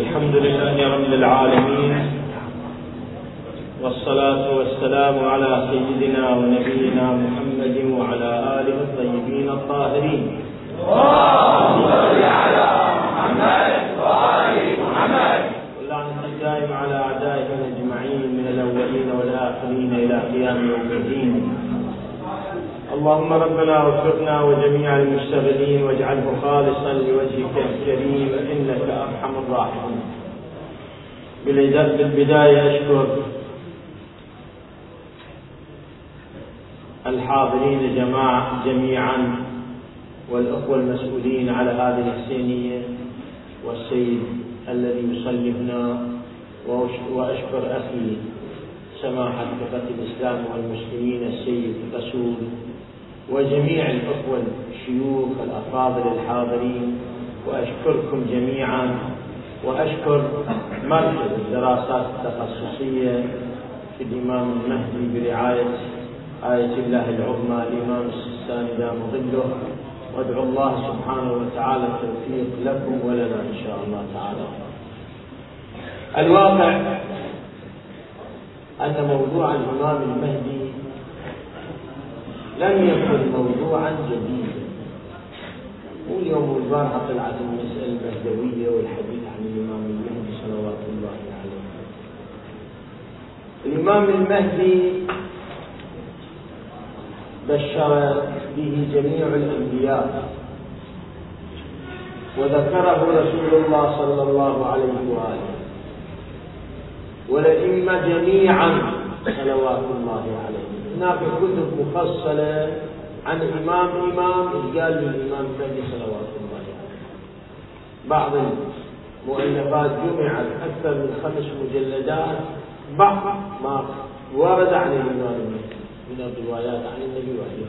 الحمد لله رب العالمين والصلاة والسلام على سيدنا ونبينا محمد وعلى آله الطيبين الطاهرين. اللهم صل على محمد وآل محمد. واللعنة الدائم على أعدائهم أجمعين من الأولين والآخرين إلى قيام يوم الدين. اللهم ربنا وفقنا وجميع المشتغلين واجعله خالصا لوجهك الكريم إنك أرحم الراحمين. بالبدايه أشكر الحاضرين جماعة جميعا والأخوة المسؤولين على هذه الحسينية والسيد الذي يصلي هنا وأشكر أخي سماحة فقه الإسلام والمسلمين السيد الرسول وجميع الأخوة الشيوخ الأفاضل الحاضرين وأشكركم جميعا وأشكر مركز الدراسات التخصصية في الإمام المهدي برعاية آية الله العظمى الإمام السيستاني دام ظله. وأدعو الله سبحانه وتعالى التوفيق لكم ولنا إن شاء الله تعالى. الواقع أن موضوع الإمام المهدي لم يكن موضوعا جديدا. واليوم البارحة طلعت المسألة المهدوية والحديث عن الإمام المهدي صلوات الله عليه الإمام المهدي بشر به جميع الأنبياء وذكره رسول الله صلى الله عليه وآله والأئمة جميعا صلوات الله عليه هناك كتب مفصلة عن إمام إمام قال الإمام المهدي صلوات الله عليه بعض المؤلفات جمعت أكثر من خمس مجلدات. بعض ما ورد عن الإمام من الروايات عن النبي عليه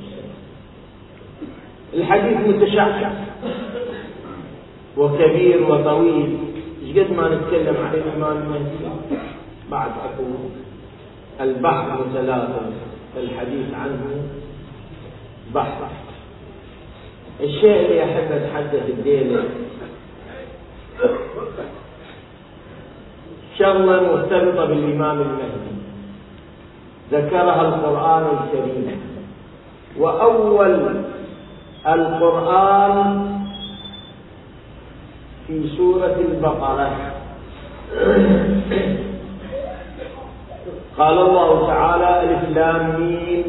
السلام الحديث متشعشع وكبير وطويل. إيش قد ما نتكلم عن الإمام المهدي؟ بعد أقول. البحر ثلاثة الحديث عنه بحر الشيء اللي أحب أتحدث الليلة شغلة مرتبطة بالإمام المهدي. ذكرها القرآن الكريم. وأول القرآن في سورة البقرة. قال الله تعالى ألف لام ميم.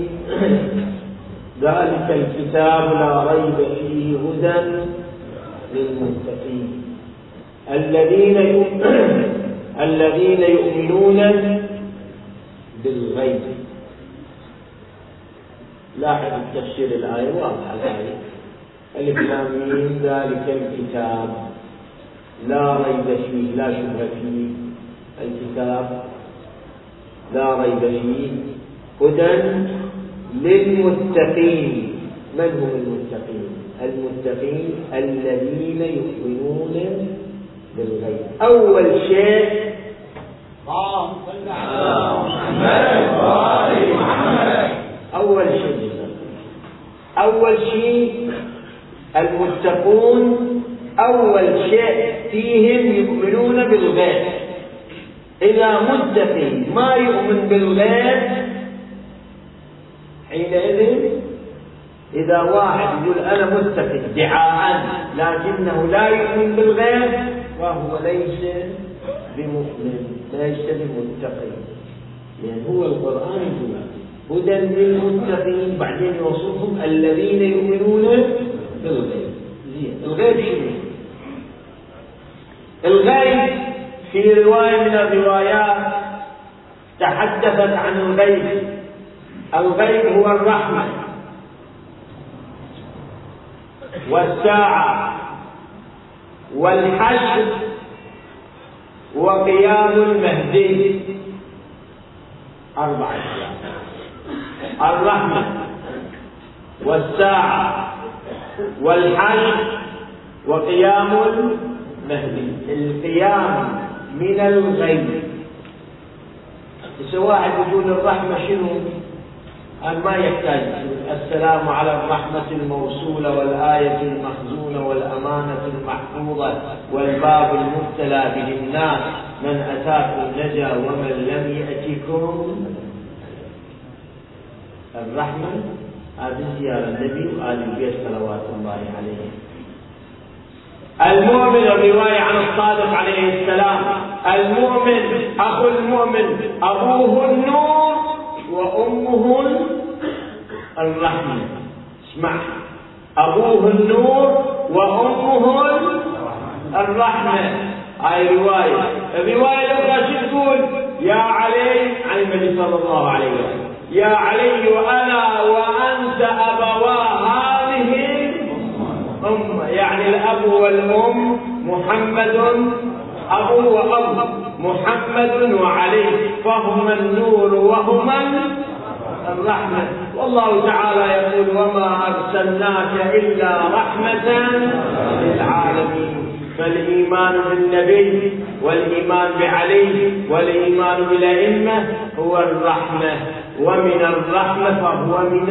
ذلك الكتاب لا ريب فيه هدى للمتقين. الذين الذين يؤمنون بالغيب. لاحظ تفسير الآية واضحة الآية. ألف لام ميم ذلك الكتاب لا ريب فيه لا شبهة فيه. الكتاب لا ريب فيه. هدى للمتقين. من هم المتقين؟ المتقين الذين يؤمنون بالغيب. أول شيء أول شيء أول شيء المتقون أول شيء فيهم يؤمنون بالغيب. إذا متقي ما يؤمن بالغيب حينئذ إذا واحد يقول أنا متقي ادعاء لكنه لا يؤمن بالغيب فهو ليس بمؤمن ليس بمتقي. لأن هو القرآن يقول هدى للمتقين بعدين يوصفهم الذين يؤمنون بالغيب. الغيب شنو؟ الغيب في رواية من الروايات تحدثت عن الغيب. الغيب هو الرحمة. والساعة. والحشر. وقيام المهدي أربع أشياء الرحمة. والساعة. والحشر. وقيام المهدي القيام. من الغيب. واحد يقول الرحمة شنو؟ أن ما يحتاج. السلام على الرحمة الموصولة والآية المخزونة والأمانة المحفوظة والباب المبتلى به الناس. من أتاكم نجا ومن لم يأتكم. الرحمة هذه زيارة النبي وآل البيت صلوات الله عليه. المؤمن الرواية عن الصادق عليه السلام المؤمن أخو المؤمن أبوه النور وأمه الرحمة. اسمع أبوه النور وأمه الرحمة. هاي رواية. الرواية الأخرى شو تقول يا علي عن النبي صلى الله عليه وسلم يا علي وأنا وأنت أبوا هذه أم يعني الأب والأم محمد أبو وأب محمد وعلي فهما النور وهما الرحمة. والله تعالى يقول وما أرسلناك إلا رحمة للعالمين. فالإيمان بالنبي والإيمان بعلي والإيمان بالأئمة هو الرحمة ومن الرحمة فهو من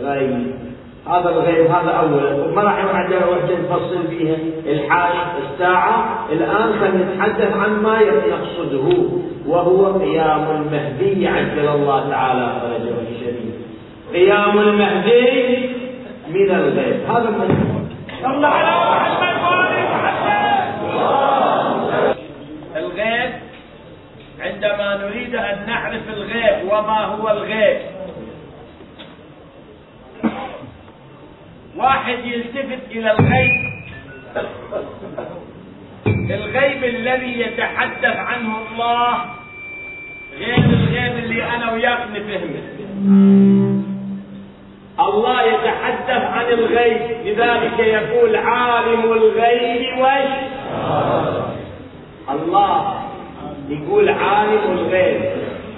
الغيب. هذا الغيب هذا اولا. ما راح وحده نفصل فيها الحال الساعة. الآن سنتحدث عن ما نقصده وهو قيام المهدي عجل الله تعالى فرجه الشريف. قيام المهدي من الغيب. هذا من صلى على محمد الغيب عندما نريد أن نعرف الغيب وما هو الغيب واحد يلتفت إلى الغيب. الغيب الذي يتحدث عنه الله غير الغيب اللي أنا وياك نفهمه. الله يتحدث عن الغيب لذلك يقول عالم الغيب والشهاده الله. يقول عالم الغيب.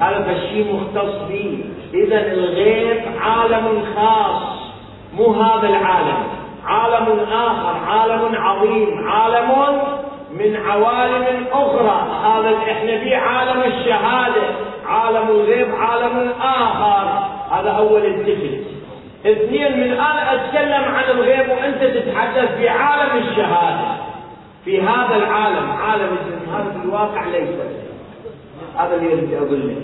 هذا الشيء مختص به. اذا الغيب عالم خاص. مو هذا العالم. عالم آخر عالم عظيم عالم من عوالم أخرى. هذا اللي إحنا فيه عالم الشهادة عالم الغيب عالم آخر. هذا أول التفت اثنين من أنا أتكلم عن الغيب وأنت تتحدث في عالم الشهادة. في هذا العالم عالم هذا في الواقع ليس. هذا اللي أريد أقول لك.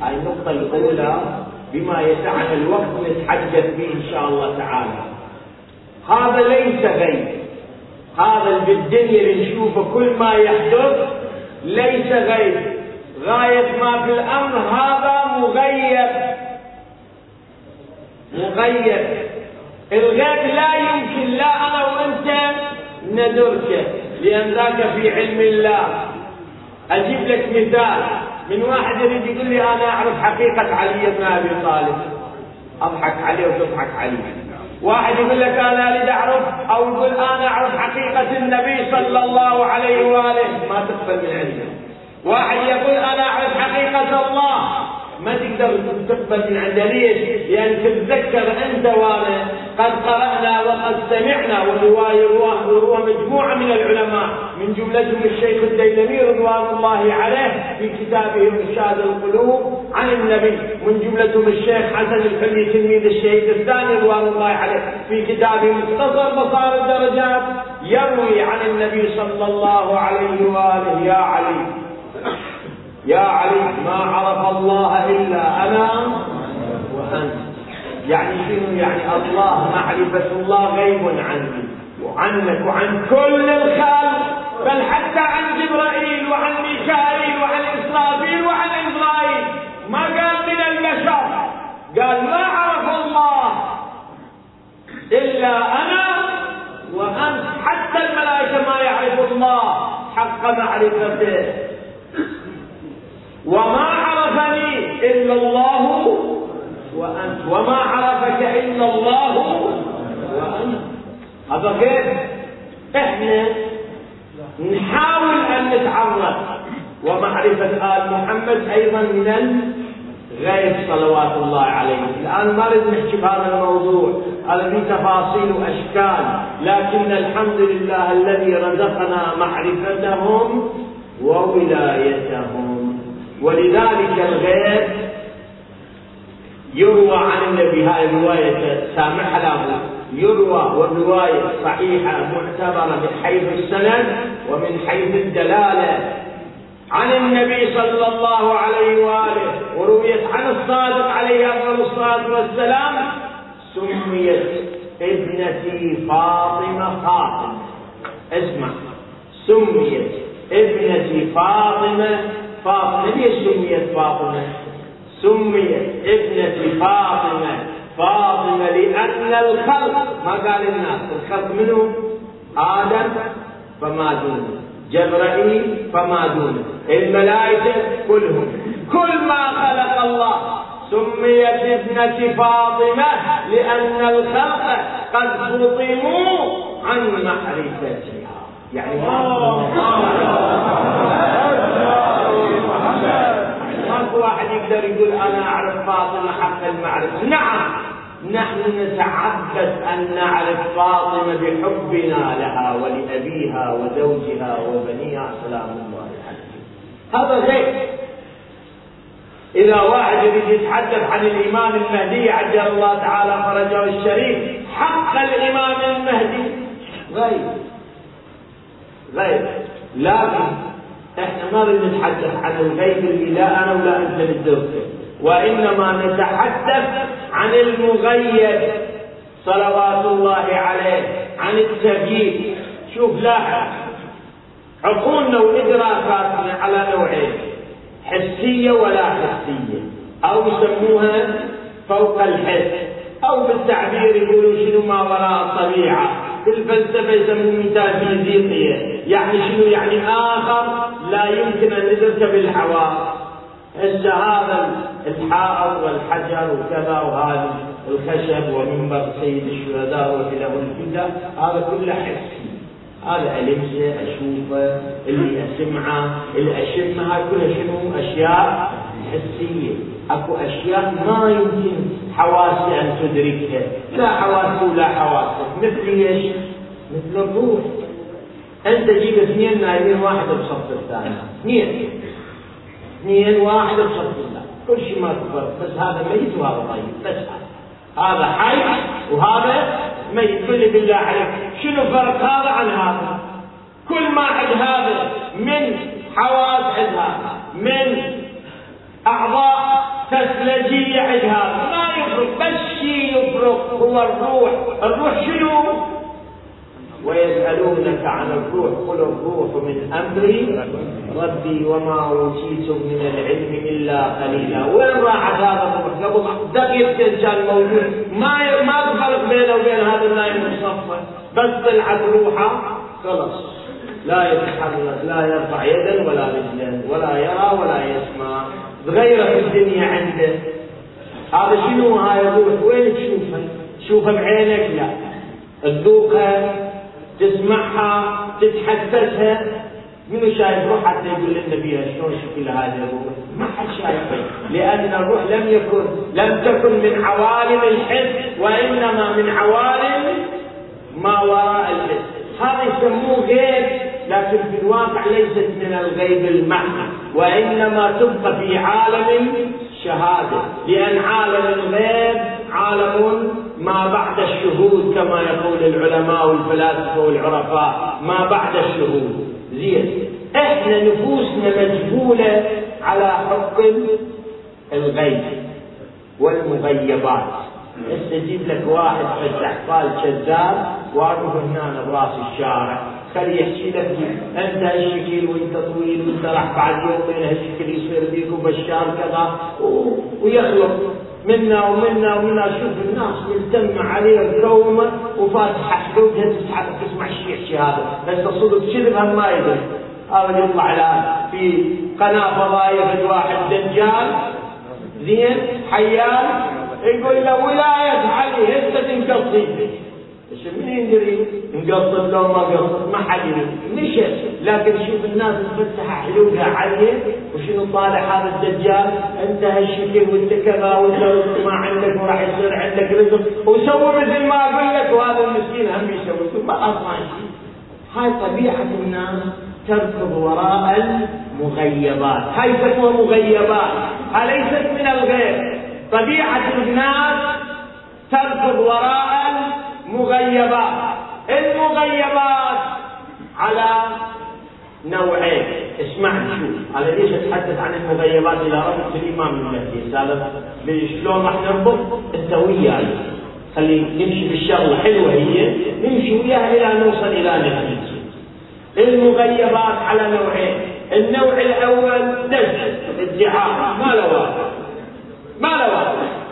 هاي النقطة الأولى بما يسعنا الوقت نتحدث به إن شاء الله تعالى. هذا ليس غيب. هذا بالدنيا اللي نشوفه كل ما يحدث ليس غيب. غاية ما في الأمر هذا مغيب. مغيب. الغيب لا يمكن لا أنا وأنت ندركه لأن ذاك في علم الله. أجيب لك مثال. من واحد يريد يقول لي أنا أعرف حقيقة علي بن أبي طالب. أضحك عليه وتضحك عليه واحد يقول لك أنا أريد أعرف أو يقول أنا أعرف حقيقة النبي صلى الله عليه وآله. ما تقبل من عنده واحد يقول أنا أعرف حقيقة الله. ما تقدر تقبل من عنده. ليش؟ لأن تتذكر أنت وأنا قد قرأنا وقد سمعنا والرواية رواه مجموعة من العلماء من جملتهم الشيخ الديلمي رضوان الله عليه في كتابه إرشاد القلوب عن النبي من جملتهم الشيخ حسن الحلي تلميذ الشيخ الثاني رضوان الله عليه في كتابه مختصر مصار الدرجات يروي عن النبي صلى الله عليه وآله يا علي يا علي ما عرف الله إلا أنا وأنت. يعني شنو يعني الله معرفة الله غيب عني وعنك وعن كل الخلق بل حتى عن جبرائيل وعن ميكائيل وعن إسرافيل وعن إسرائيل. ما قال من البشر؟ قال ما عرف الله إلا أنا وأنت. حتى الملائكة ما يعرف الله حق معرفته. وما عرفني إلا الله وأنت. وما عرفك إلا الله وأنت. هذا كيف إحنا نحاول أن نتعرف. ومعرفة آل محمد أيضا من الغيب صلوات الله عليه. الآن ما نريد نحكي بهذا الموضوع. هذا في تفاصيل وأشكال. لكن الحمد لله الذي رزقنا معرفتهم وولايتهم. ولذلك الغيب يروى عن النبي هاي رواية سامح له يروى والرواية صحيحة معتبرة من حيث السند ومن حيث الدلالة. عن النبي صلى الله عليه وآله ورويت عن الصادق عليه أفضل الصلاة والسلام سميت ابنتي فاطمة فاطمة اسمع. سميت ابنتي فاطمة فاطمة ليش سميت فاطمة؟ سميت ابنتي فاطمة. فاطمة لأن الخلق ما قال الناس الخلق منه آدم فما دونه. جبرائيل فما دونه. الملائكة كلهم. كل ما خلق الله سميت ابنة فاطمة لأن الخلق قد فطموا عن معرفتها يعني ماكو يقدر يقول أنا أعرف فاطمة حق المعرفة، نعم نحن نتعبد أن نعرف فاطمة بحبنا لها ولأبيها وزوجها وبنيها. سلام الله عليها. هذا غير إذا واحد يريد يتحدث عن الإمام المهدي عجل الله تعالى فرجه الشريف حق الإمام المهدي. غير غير لكن إحنا ما نريد نتحدث عن الغيب اللي لا أنا ولا أنت ندرسه وإنما نتحدث عن المغيب صلوات الله عليه عن التغيير شوف لاحظ عقولنا وإدراكاتنا على نوعين حسية ولا حسية أو يسموها فوق الحس أو بالتعبير يقولوا شنو ما وراء الطبيعة. بالفلسفه يسموه ميتافيزيقيه يعني شنو؟ يعني آخر لا يمكن أن ندركه بالحواس هسه هذا الحائط والحجر وكذا وهذا الخشب ومنبر سيد الشهداء وله الفدا هذا كله حسي هذا ألمسه أشوفه اللي أسمعه اللي أشمه كلها شنو؟ أشياء حسية أكو أشياء ما يمكن حواسي أن تدركها. لا حواسي ولا حواسك مثل إيش؟ مثل الروح. أنت جيب اثنين نايمين واحد بصف الثاني. اثنين. اثنين واحد بصف الثاني. كل شيء ما تفرق بس هذا ميت وهذا طيب. بس هذا. حي وهذا ميت. قل بالله عليك شنو فرق هذا عن هذا؟ كل ما عند هذا من حواس عند هذا من أعضاء فسلجيه عند هذا ما يفرق بس شيء يفرق هو الروح. الروح شنو؟ ويسألونك عن الروح. قل الروح من أمري. ربي وما أوتيتم من العلم إلا قليلا. وين راحت هذا الروح؟ قبل دقيقتين كان موجود. ما ما فرق بينه وبين هذا النايم المصفى بس طلعت روحه. خلص لا يتحرك لا يرفع يدا ولا رجلا ولا يرى ولا يسمع. تغيرت الدنيا عنده. هذا شنو هاي الروح؟ وين تشوفها؟ تشوفها بعينك؟ لا. تذوقها تسمعها تتحدثها. منو شايف روح حتى يقول لنا بيها شلون شكل هذه الروح؟ ما حد شايفها. لأن الروح لم يكن لم تكن من عوالم الحس وإنما من عوالم ما وراء الحس. هذا يسموه غيب لكن في الواقع ليست من الغيب المعنى وإنما تبقى في عالم الشهاده لأن عالم الغيب عالم ما بعد الشهود كما يقول العلماء والفلاسفة والعرفاء ما بعد الشهود. زين. إحنا نفوسنا مجبوله على حكم الغيب والمغيبات. استجيب لك واحد فتح قال كذاب واقف هنا برأس الشارع. يحكي لك أنت هالشكل وأنت طويل وأنت راح بعد يومين هالشكل يصير بيك وبشار كذا. ويخلق منا ومنا ومنا. شوف الناس ملتمة عليه الكومة وفاتحة حدودها تسحب تسمع الشيء هذا. بس صدق كذب هم ما يدري. هذا يطلع الآن في قناة فضائية واحد دجال زين حيان. يقول له ولاية علي هسة تنقصي من يدري مقصد لو ما قصد ما حد يدري. مشى لكن شوف الناس تفتح حلوقها عليه وشنو طالع هذا الدجال؟ انت هالشكل وانت كذا وانت ما عندك وراح يصير عندك رزق. وسوي مثل ما أقول لك وهذا المسكين هم يسوي ما أصلا شيء. هاي طبيعة الناس تركض وراء المغيبات. هاي تسمى مغيبات. هاي ليست من الغيب؟ طبيعة الناس تركض وراء المغيبات المغيبات على نوعين. اسمعني شوف أنا ليش أتحدث عن المغيبات إلى ربط الامام المهدي سالفه شلون راح نربط انت وياي خلي نمشي بالشغلة حلوة هي. نمشي وياها إلى نوصل إلى نتيجه المغيبات على نوعين. النوع الأول دج ادعاء. ما له واقع ما له واقع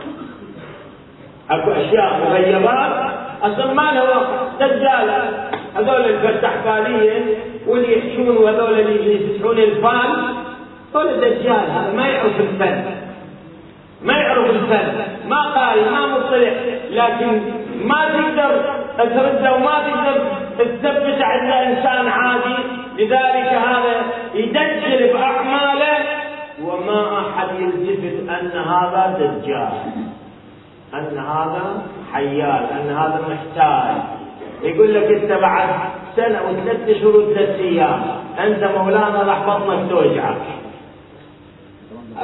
أكو أشياء مغيبات. أصلا ما له واقع دجاله هذول الفتح باليه واللي يحشون وهذول اللي يفتحون الفال هذول دجال هذا ما يعرف الفن. ما يعرف الفن. ما قاري ما مطلع. لكن ما تقدر ترده وما تقدر تثبت عند إنسان عادي. لذلك هذا يدجل بأعماله. وما أحد يلتفت أن هذا دجال. أن هذا حيال أن هذا محتاج يقول لك أنت بعد سنة وثلاث شهور وثلاث أيام أنت مولانا راح بطنك توجعك.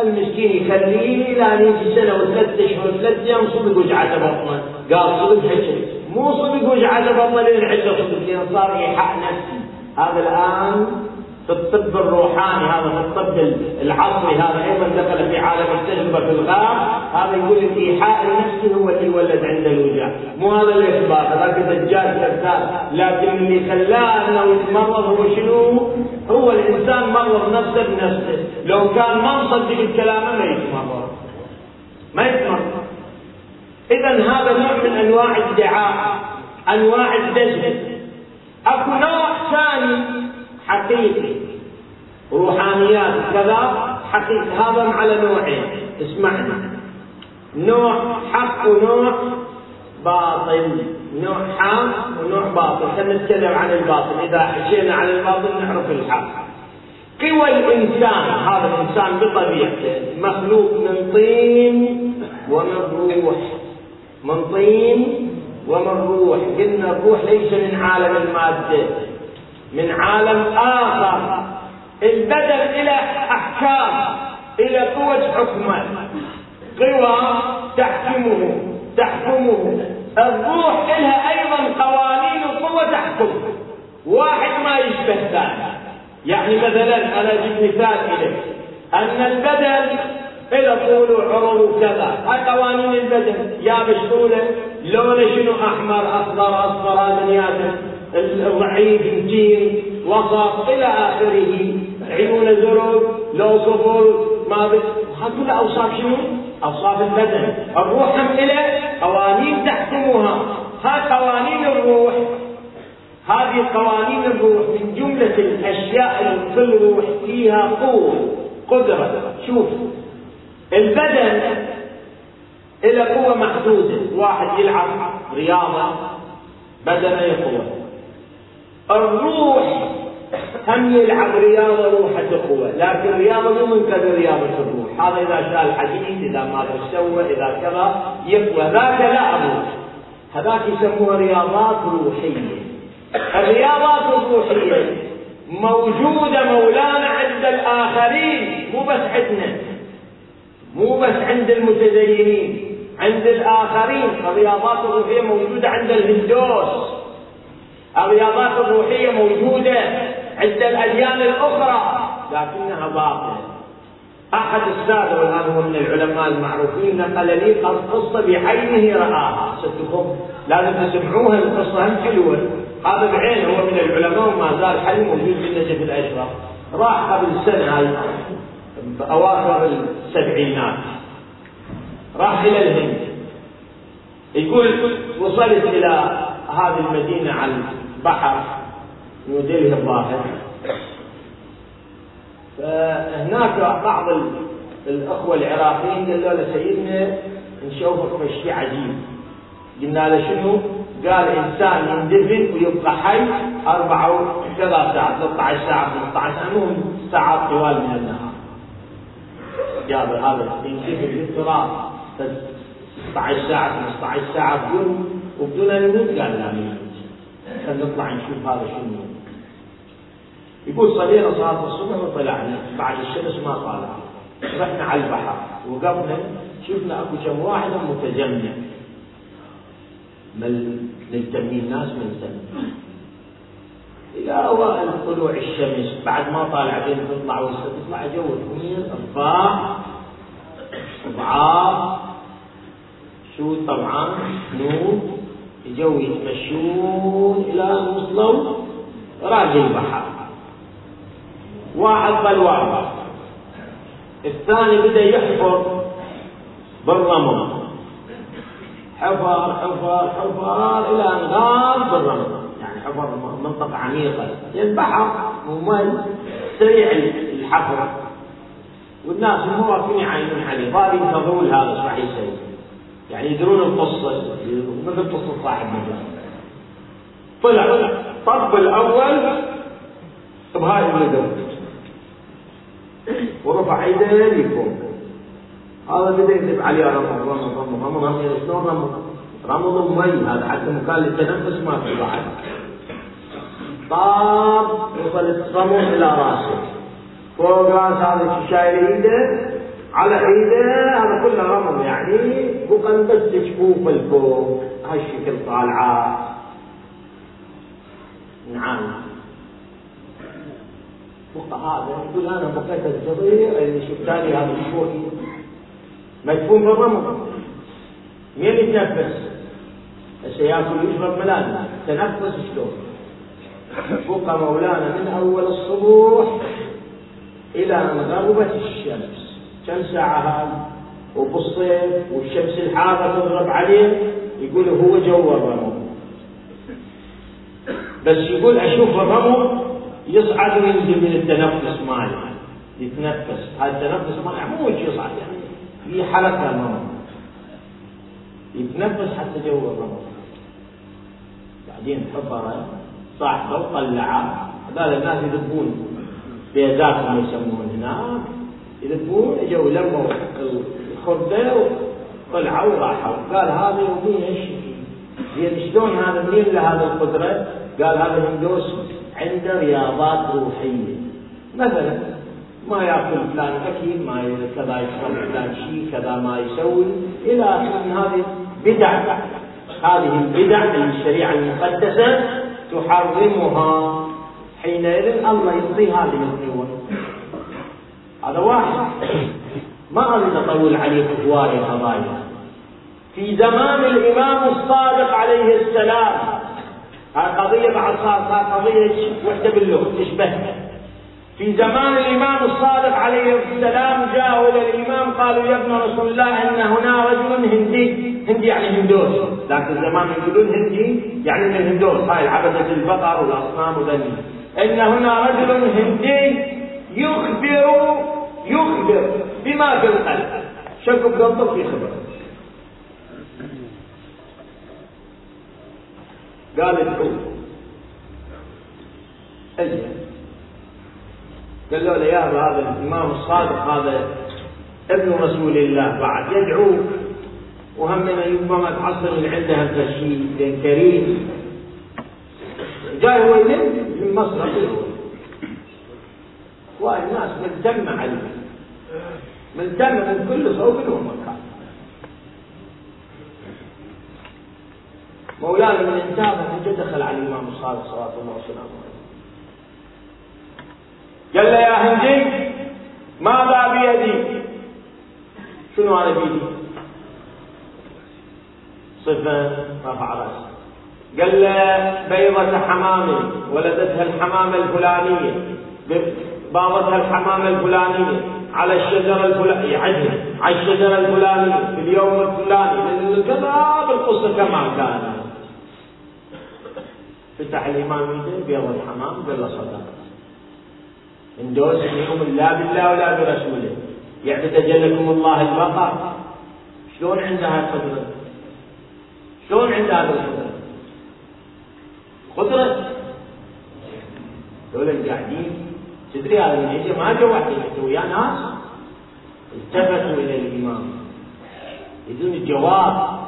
المسكين يخليه لا يجي سنة وثلاث اشهر ثلاث أيام صدق وجعته بطنه. قال صدق هيك مو صدق وجعته بطنه لين عنده صدق صار يحق نفسي هذا الآن في الطب الروحاني هذا في الطب العصري هذا أيضا دخل في عالم التجربه في الغار هذا يقول الايحاء النفسي هو اللي يولد عند الوجع مو هذا الاخبار هذاك الدجال كذاب. لكن اللي خلاه إنه يتمرض هو شنو؟ هو الإنسان مرض نفسه بنفسه. لو كان ما مصدق الكلام ما يتمرض. ما يتمرض. اذا هذا نوع من أنواع الدعاء أنواع الدجل. أكو نوع ثاني حقيقي. روحانيات كذا حقيقي. هذا على نوعين. اسمعني. نوع حق ونوع باطل. نوع حق ونوع باطل. خلينا نتكلم عن الباطل. إذا حكينا عن الباطل نعرف الحق. قوى الإنسان؟ هذا الإنسان بطبيعته مخلوق من طين ومن روح. من طين ومن روح. قلنا الروح ليس من عالم المادة. من عالم آخر. البدن إلى أحكام إلى قوة حكمه. قوى تحكمه تحكمه. الروح لها أيضا قوانين وقوة تحكم. واحد ما يشبه الثاني يعني مثلا أنا أجيب مثال إليك. أن البدن إلى طول وعرض وكذا هاي قوانين البدن يا طوله لونه شنو؟ أحمر أخضر أصفر هذا الضعيف الجين وسط إلى آخره. عيون زرق لو صفر ما هذول أوصاف شنو؟ أوصاف البدن. الروح إلى قوانين تحكمها. هاي قوانين الروح. هذه قوانين الروح من جملة الأشياء اللي في الروح فيها قوة قدرة. شوف البدن إلى قوة محدودة. واحد يلعب رياضة بدنه قوة الروح هم يلعب رياضه روحه قوه، لكن الرياضه مو من قبل رياضه الروح، هذا إذا شال حديد، إذا ما سوى، إذا كذا يقوى، ذاك لا الروح. هذاك يسموها رياضات روحية. الرياضات الروحية موجودة مولانا عند الآخرين مو بس عندنا. مو بس عند المتدينين، عند الآخرين، الرياضات الروحية موجودة عند الهندوس. الرياضات الروحية موجودة عند الأديان الأخرى لكنها باطلة. أحد السادة والآن هو من العلماء المعروفين نقل لي قصة بعينه رآها. صدقكم لازم تسمعوها القصة هم حلوة. هذا بعينه هو من العلماء وما زال حي موجود في النجف الأشرف راح قبل سنة بأواخر السبعينات. راح إلى الهند. يقول وصلت إلى هذه المدينة على بحر نيودلهي الظاهر فهناك بعض الأخوة العراقيين قالوا له سيدنا نشوفك شيء عجيب قلنا له شنو؟ قال إنسان يندفن ويبقى حي أربعة وكذا ساعه 13 ساعة 15 ساعة المهم ساعات طوال من النهار. جاب هذا يندفن في التراب 16 ساعة 15 ساعة بدون وبدون ان يموت قال لا خلينا نطلع نشوف هذا شنو يقول صلينا صلاة الصبح وطلعنا. بعد الشمس ما طالع. رحنا على البحر. وقفنا شفنا أكو كم واحد متجمع. ملتمين الناس من سنة. إلى أوائل طلوع الشمس. بعد ما طالع بين تطلع تطلع جو كبير أرباع أضعاف شو طبعا؟ نور جو يتمشون إلى أن وصلوا راجل البحر واحد ظل واقف الثاني بدأ يحفر بالرمل حفر حفر حفر إلى أن غاب بالرمل يعني حفر منطقة عميقة. البحر ممل سريع الحفر والناس هم واقفين يعاينون عليه. ظاهر ينتظرون هذا إيش راح يسوي يعني يدرون القصة مثل قصة صاحب مثلا طلع طب الأول بهاي الندر ورفع يديه لفوق هذا بدأ يكتب عليه رمض رمض رمض رمض رمض شلون رمض؟ رمض مي هذا حتى مكان للتنفس ما في بعد. طاب وصل الصمم إلى راسه. فوق راس هذا شايل ايده على ايده هذا كله رمض يعني. بقى بس جفوف الفوق هالشكل طالعه نعم. هذا يقول أنا بقيت الصغير اللي شفتاني هذا الشوكي مدفون بالرمض. مين يتنفس؟ هسه ياكل ويشرب ملان تنفس شلون؟ بقى مولانا من أول الصبح إلى ان غربت الشمس. كم ساعة هذا؟ وبالصيف والشمس الحارة تضرب عليه يقول هو جو الرمض بس يقول أشوف الرمض يصعد وينزل من التنفس ماله. يتنفس. هذا التنفس ماله مو يصعد يعني في حركة الرمض يتنفس حتى جو الرمض بعدين حفر صاحبة وطلعة. هذول الناس يذبون بيزاتهم يسمون هناك. يذبون اجوا لموا الخرده وطلعوا وراحوا قال هذا يوميا إيش؟ زين شلون هذا منين له هذه القدرة؟ قال هذا هندوس عنده رياضات روحية. مثلا ما يأكل فلان اكل ما كذا يشرب فلان شيء كذا ما يسوي. إلى آخره من هذه بدع. هذه البدع الشريعة المقدسة تحرمها. حينئذ الله يعطي هذه القوة. هذا واحد. ما اريد اطول عليكم هوايه قضايا في زمان الإمام الصادق عليه السلام هذه قضية بعد صار قضية وحدة باللغة تشبهها في زمان الإمام الصادق عليه السلام جاءوا إلى الإمام قالوا يا ابن رسول الله إن هنا رجل هندي هندي يعني هندوس. لكن زمان يقولون هندي يعني من الهندوس هاي عبدة البقر والأصنام وذني. إن هنا رجل هندي يخبر يخبر بما في القلب. شك بقلبك في خبر قال ادعوه أجل قال له يا هذا الإمام الصادق هذا ابن رسول الله بعد يدعوك وهمنا ربما تحصل اللي عنده هذا الشيء كريم. جاي هو يلم من مصر. والناس ملتمة عليه. ملتمة من كل صوب ومكان مولانا من انتابه دخل على الإمام الصادق صلى الله عليه. وسلم قال له يا هندي ماذا بيدي؟ شنو هذا بيدي؟ صفة رفع رأسه. قال له بيضة حمام ولدتها الحمامة الفلانية باضتها الحمامة الفلانية. على الشجرة الفلانية عدها على الشجرة الفلانية في اليوم الفلاني. كذا بالقصة كما كان. فتح الإمام يده بيض الحمام قال له صدق اندوس يؤمن لا بالله ولا برسوله. يعبد جلكم الله البقر شلون عندها القدرة؟ شلون عندها القدرة؟ قدرة. دول قاعدين تدري هذا من اجى ما جو واحد ويا ناس التفتوا إلى الإمام. يريدون الجواب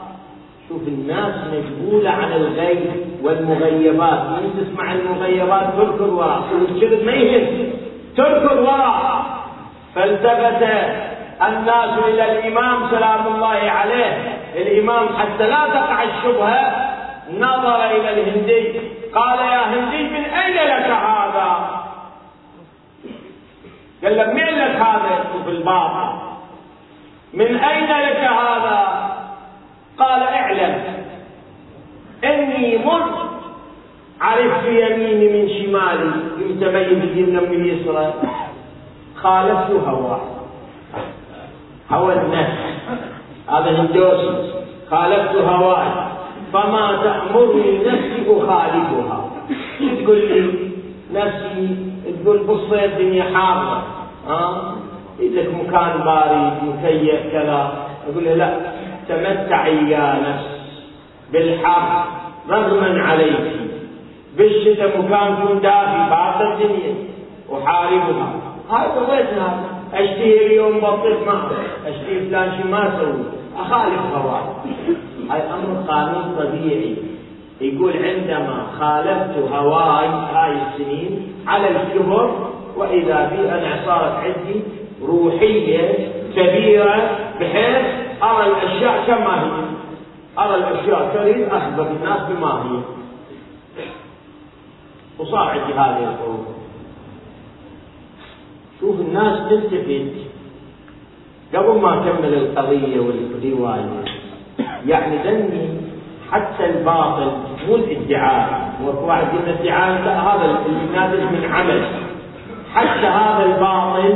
شوف الناس مشغولة عن الغيب والمغيبات. من تسمع المغيبات؟ تركض وراء والكذب ما يهم تركض وراء فالتفت الناس إلى الإمام سلام الله عليه. الإمام حتى لا تقع الشبهة نظر إلى الهندي. قال يا هندي من أين لك هذا؟ قال له من لك هذا في الباطل من أين لك هذا؟ قال اعلم. إني مر عرفت يميني من شمالي يتميز اليمنى من اليسرى خالفت هواه. هوى النفس هذا هندوسي خالفت هواي فما تأمرني نفسي أخالفها. تقول لي نفسي تقول بص الدنيا حارة ها؟ لك مكان بارد مكيف كذا. أقول له لا تمتعي يا نفس بالحر رغما عليك. بالشتاء مكان يكون دافي بعد الدنيا وحاربها. وين هذا أشتهي اليوم بطيخ معه أشتهي فلان شيء ما أسوي أخالف هواي هاي أمر قانون طبيعي. يقول عندما خالفت هواي هاي السنين على الكبر وإذا بي أنا صارت عندي روحية كبيرة بحيث أرى الأشياء كما هي. أرى الأشياء تريد أخبر الناس بما هي. وصار عندي هذه الحروب شوف الناس تلتفت قبل ما أكمل القضية والرواية يعني ذني حتى الباطل مو الادعاء. واحد يقول الادعاء هذا الناتج من عمل. حتى هذا الباطل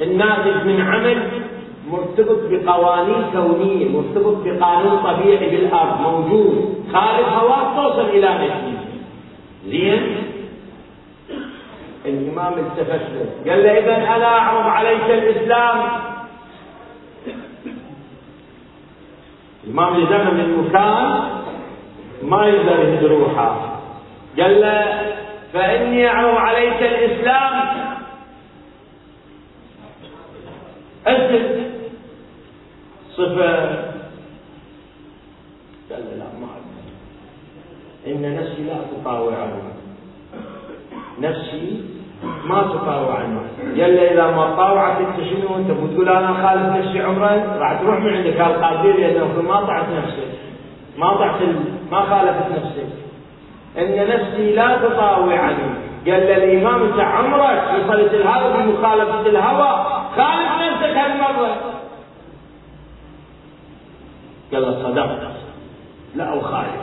الناتج من عمل مرتبط بقوانين كونية مرتبط بقانون طبيعي بالأرض موجود. خارج هواك توصل إلى نتيجه زين؟ الإمام التفت قال له اذا أنا أعرض عليك الإسلام. الامام لزمن المكان ما يقدر يهد روحه قال له فاني اعرض عليك الاسلام اسلم صفه قال له لا ما إن نفسي لا تطاوع عنه نفسي ما تطاوع عنه. قال إذا ما طاوعت أنت شنو؟ أنت بتقول أنا خالف نفسي عمرا راح تروح من عندك. القادر لأنه ما طعت نفسك ما طعت ما خالفت نفسك إن نفسي لا تطاوع قال الإمام أنت عمرك صلاة الهوى بمخالفة الهوى خالف نفسك هالمرة قال صدقت. لا أخالف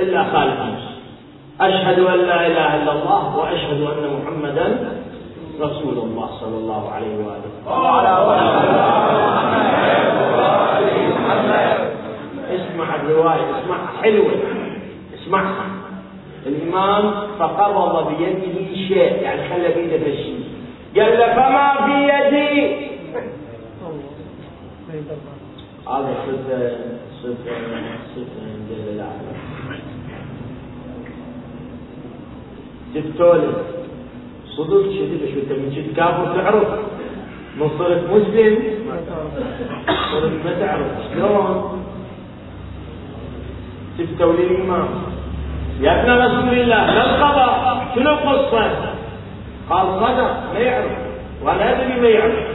إلا خالق نفسه أشهد أن لا إله إلا الله وأشهد أن محمدا رسول الله صلى الله عليه وآله. اسمع الرواية اسمعها حلوة. اسمعها. الإمام فقبض بيده شيء يعني خلى بيده الشيء قال له فما في يدي؟ هذا صفة صفة صفة جل الله جبتولي صدق شديد شو انت من كافر تعرف. من صرت مسلم. صرت ما تعرف. شلون؟ جبتوا لي الإمام. يا ابن رسول الله ما الخبر؟ شنو القصة؟ قال صدق ما يعرف. وأنا أدري ما يعرف.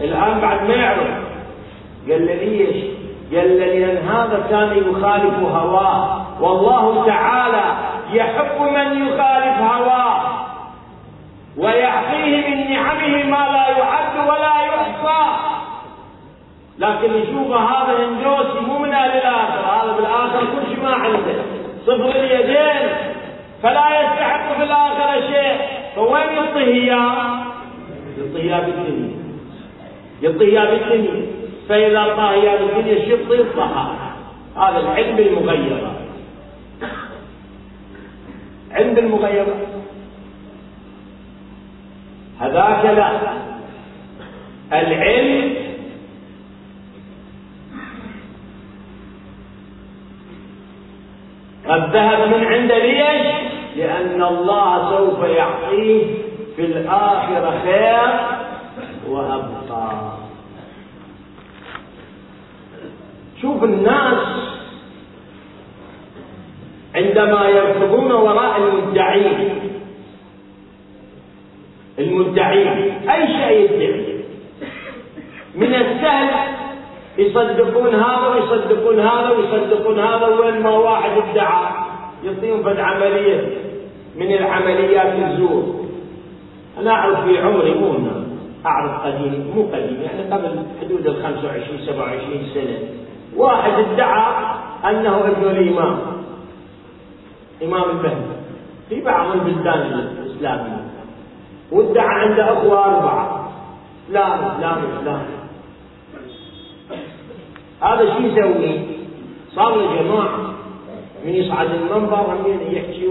الآن بعد ما يعرف. قال لي ليش؟ قال لي لأن هذا كان يخالف هواه. والله تعالى يحب من يخالف هواه ويعطيه من نعمه ما لا يعد ولا يحصى. لكن نشوف هذا هندوسي مو من أهل الآخر هذا بالآخر كل شيء ما عنده. صفر اليدين فلا يستحق في الاخره شيء. فوين يعطيه إياه؟ يعطيه إياه بالدنيا. يعطيه إياه بالدنيا. فإذا اعطاه اياه بالدنيا شو يعطيه هذا العلم المغيرة. عند المغيرات هذاك لا. العلم قد ذهب من عند ليش؟ لأن الله سوف يعطيه في الآخرة خير وأبقى. شوف الناس عندما يركضون وراء المدعين. المدعين. أي شيء يدعي. من السهل يصدقون هذا ويصدقون هذا ويصدقون هذا وين ما واحد ادعى فد عملية من العمليات الزور. أنا أعرف في عمري مو أعرف قديم مو قديم يعني قبل حدود ال 25 27 سنة. واحد ادعى أنه ابن الإمام. إمام المهدي في بعض البلدان الإسلامية. وادعى عنده أخوة أربعة. لا لا لا. هذا شو يسوي؟ صار له جماعة من يصعد المنبر هم يحكي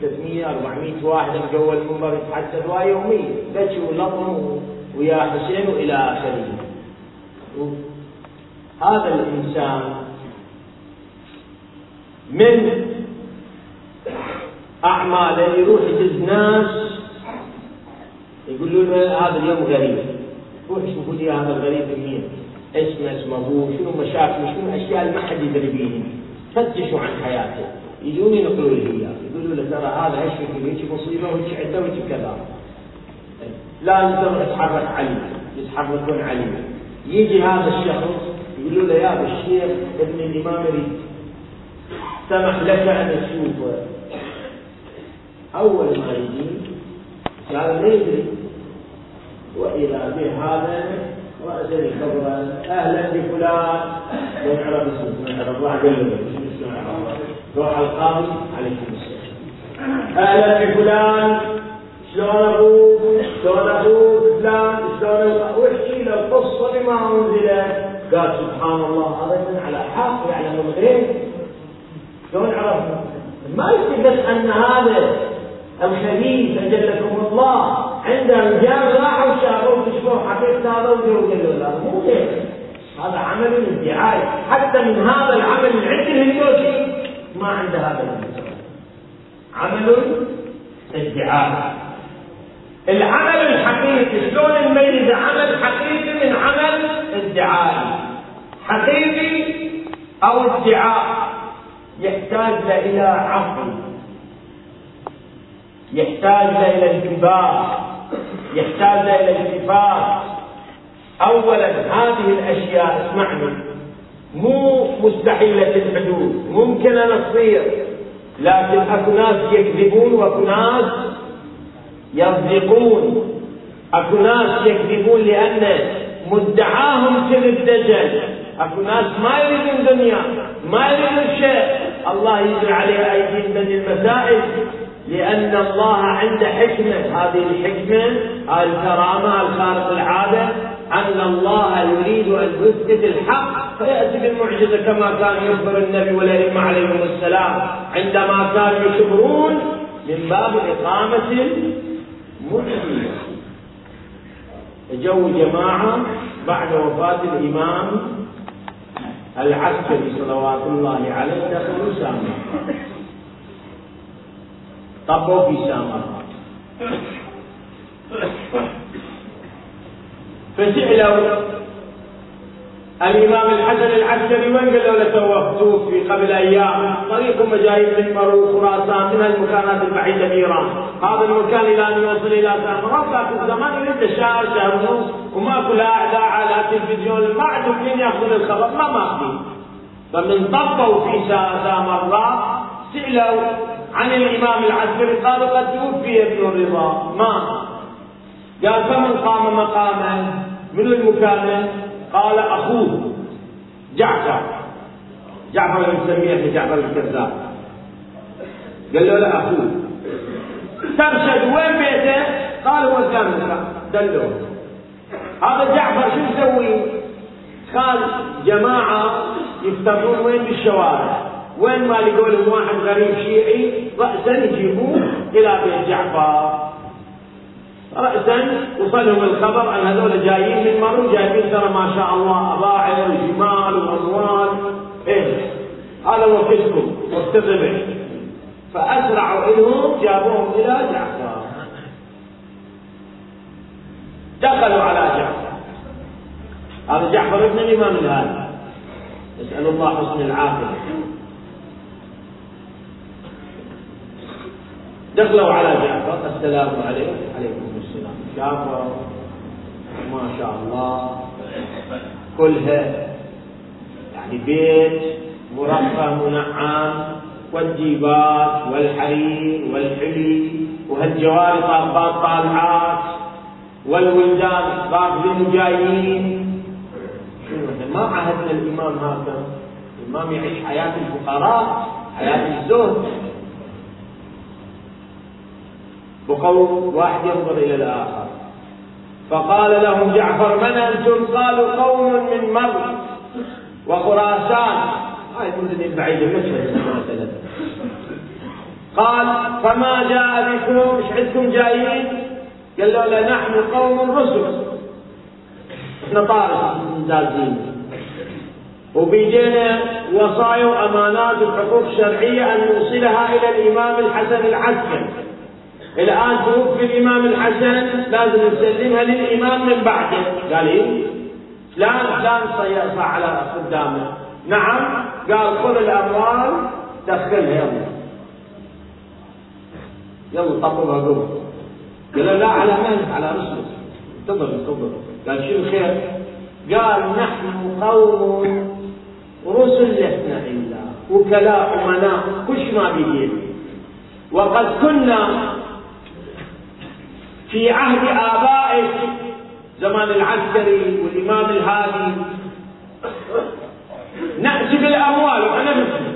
300 400 واحد جوا المنبر يتحدث رواية يومية. بكي ولطم ويا حسين وإلى آخره. هذا الإنسان من اعماله يروح يدز ناس يقول له هذا اليوم غريب. روح شوفوا لي هذا الغريب مين اسمه اسمه أبوه شنو مشاكله شنو الأشياء اللي ما حد يدري بيها فتشوا عن حياته. يجون ينقلوا لي إياه. يقولوا له ترى هذا إيش هيك مصيبه وهيك عدة وهيك كذا. لا نقدر نتحرك علي يتحركون علي. يجي هذا الشخص يقولوا له يا الشيخ ابن الامام يريد سمح لك أن تشوفه أول ما يجي قال يدري وإذا به هذا راسا يخبره أهلا بفلان. اسمه من عرف واحد قال له روح القاضي عليكم السلام أهلا بفلان. شلون أبوك؟ شلون أبوك فلان؟ شلون واحكي له القصة بما انزلت قال سبحان الله. هذا على حق يعلم الغيب شلون عرفنا؟ ما يثبت أن هذا الخبيث أجلكم الله عنده رجال راحوا شافوا كشفوا حقيقة هذا وجو قالوا لا مو هيك هذا عمل ادعائي حتى من هذا العمل عند الهندوسي ما عنده هذا عمل ادعائي العمل الحقيقي شلون نميز عمل حقيقي من عمل ادعائي حقيقي أو ادعاء يحتاج إلى عقل يحتاج إلى انتباه. يحتاج إلى التفات. اولا هذه الأشياء اسمعني مو مستحيلة الحدوث ممكن أن تصير لكن أكو ناس يكذبون وأكو ناس يصدقون أكو ناس يكذبون لأن مدعاهم كذب دجل أكو ناس ما يريدون دنيا ما يريدون شيء. الله يجري عليه ايديهم من المسائل لأن الله عنده حكمة. هذه الحكمة الكرامة الخارق العادة أن الله يريد أن يثبت الحق فيأتي بالمعجزة كما كان يخبر النبي والائمه عليهم السلام. عندما كانوا يشبرون من باب إقامة مجزية جو جماعة بعد وفاة الإمام العسكري صلوات الله عليه دخلوا سامة طبوا في سامة فسئلوا الإمام الحسن العسكري وين قال له توفوا في قبل طريقهم جايين من مرو خراسان من المكانات البعيدة بايران هذا المكان إلى أن يوصل إلى سامراء ذاك الزمان يريد شهر شهر ونص وماكو لا اذاعه على تلفزيون ما عندهم مين يأخذ الخبر ما ماخذين فمن طبوا في سامراء سئلوا عن الإمام العسكري قالوا قد توفي ابن الرضا. ما؟ قال فمن قام مقامه من المكان؟ قال أخوه جعفر. جعفر المسميه جعفر الكذاب قال له لا أخوه. ترشد وين بيته؟ قال هو الكامل دلوه هذا جعفر شو يسوي؟ قال جماعة يفترون وين بالشوارع. وين ما لقوا لهم واحد غريب شيعي رأسا يجيبوه إلى بيت جعفر. رأسا وصلهم الخبر أن هذول جايين من مرو جايبين ترى ما شاء الله أباعر وجمال وأموال إيه. هذا وقتكم وقت فأسرعوا إلهم جابوهم إلى جعفر. دخلوا على جعفر. هذا جعفر ابن الإمام الهادي. نسأل الله حسن العافية. دخلوا على جعفر السلام عليكم عليكم السلام. شافوا ما شاء الله كلها يعني بيت مرفه منعم والجيبات والحرير والحلي وهالجواري طابات طالعات والولدان راكبين جايين. ما عهدنا الإمام هكذا الإمام يعيش حياة الفقراء حياة الزهد بقول واحد ينظر إلى الآخر. فقال لهم جعفر من أنتم؟ قالوا قوم من مر وخراسان. هاي المدن البعيده مثلا قال فما جاء بكم؟ إيش عندكم جايين؟ قال له نحن قوم رسل. إحنا طارق زازين وبيجينا وصايا وأمانات وحقوق شرعية أن نوصلها إلى الإمام الحسن العسكري. الان توفي الإمام الحسن لازم نسلمها للإمام من بعده. قال إيه؟ فلان فلان صار على قدامه نعم قال خذ الأموال دخلها يلا. يلا طبقها قبل قال لا على مالك على رسلك انتظر انتظر. قال شو الخير؟ قال نحن قوم رسل لسنا إلا. وكلاء امناء كش ما بيدين وقد كنا في عهد آبائك زمان العسكري والإمام الهادي. نأتي بالأموال وأنا مثلي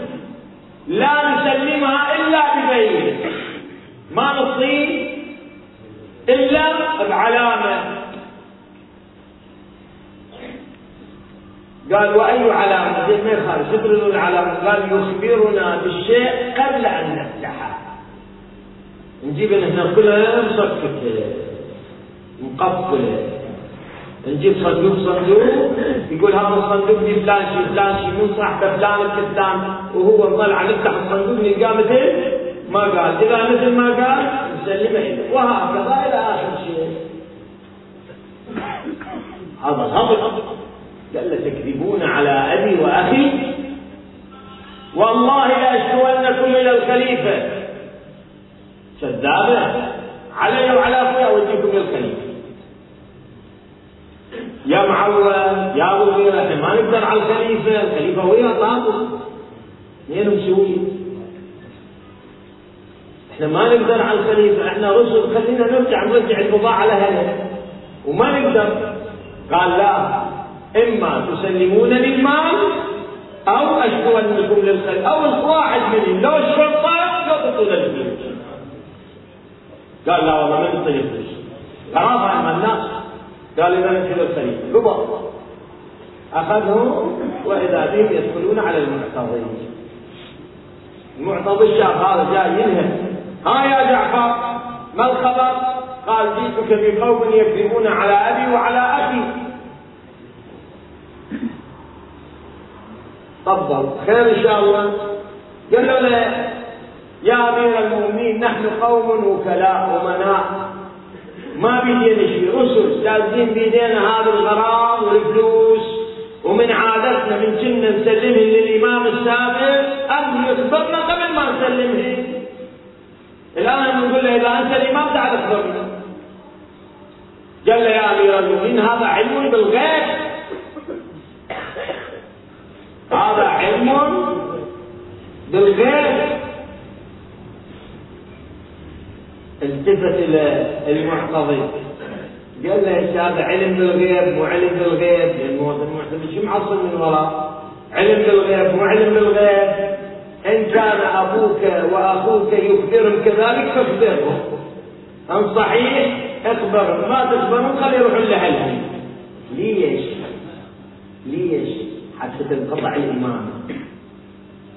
لا نسلمها إلا ببين ما نصيب إلا بعلامة. قال وأي علامة؟ ما يخالف العلامة؟ قال يخبرنا بالشيء قبل أن نفتحه. نجيب هنا كلها مصفكة مقفلة نجيب صندوق صندوق. يقول هذا الصندوق دي فلان شي فلان شي من صاحبه فلان الكتان وهو طلع نفتح الصندوق نلقاه مثل ما قال. إذا مثل ما قال نسلمه اليه وهكذا إلى آخر شيء. هذا الهضم. قال تكذبون على أبي وأخي؟ والله لاشكونكم إلى الخليفة. كذابة. علي وعلى أخوي أوديكم للخليفة يا معول يا مغيرة إحنا ما نقدر على الخليفة. الخليفة ويا طاقة مين مسوي إحنا ما نقدر على الخليفة. إحنا رسل. خلينا نرجع نرجع البضاعة لها وما نقدر. قال لا. إما تسلمون للمال أو اشكونكم للخليفة. أو الواحد منهم. لو الشرطة لو تطول الفلوس قال لا والله ما غرابة عن الناس قال إذا نكتب الخليفة قبض أخذهم وإذا بهم يدخلون على المعتضي. المعتضي الشاب هذا جاي ينهب ها يا جعفر ما الخبر؟ قال جئتك بقوم يكذبون على أبي وعلى أخي. تفضل. خير إن شاء الله. قال له يا أمير المؤمنين نحن قوم وكلاء أمناء ما بيدينا شيء رسل لازم بيدينا هذا الغرام والفلوس. ومن عادتنا من كنا نسلمه للإمام السابق. أن يخبرنا قبل ما نسلمه؟ الآن نقول له إذا أنت الإمام تعال اخبرنا قال له يا أمير المؤمنين هذا علم بالغيب. هذا علم بالغيب. التفت إلى المعتضد. قال له هذا علم بالغيب مو علم بالغيب؟ لأن المعتضد. شو معصب من وراء علم بالغيب مو علم بالغيب. إن كان أبوك وأخوك يخبرهم كذلك فاخبرهم ان صحيح؟ اخبرهم ما تخبرهم خلي يروحون لأهلهم. ليش؟ ليش؟ حتى تنقطع الامامه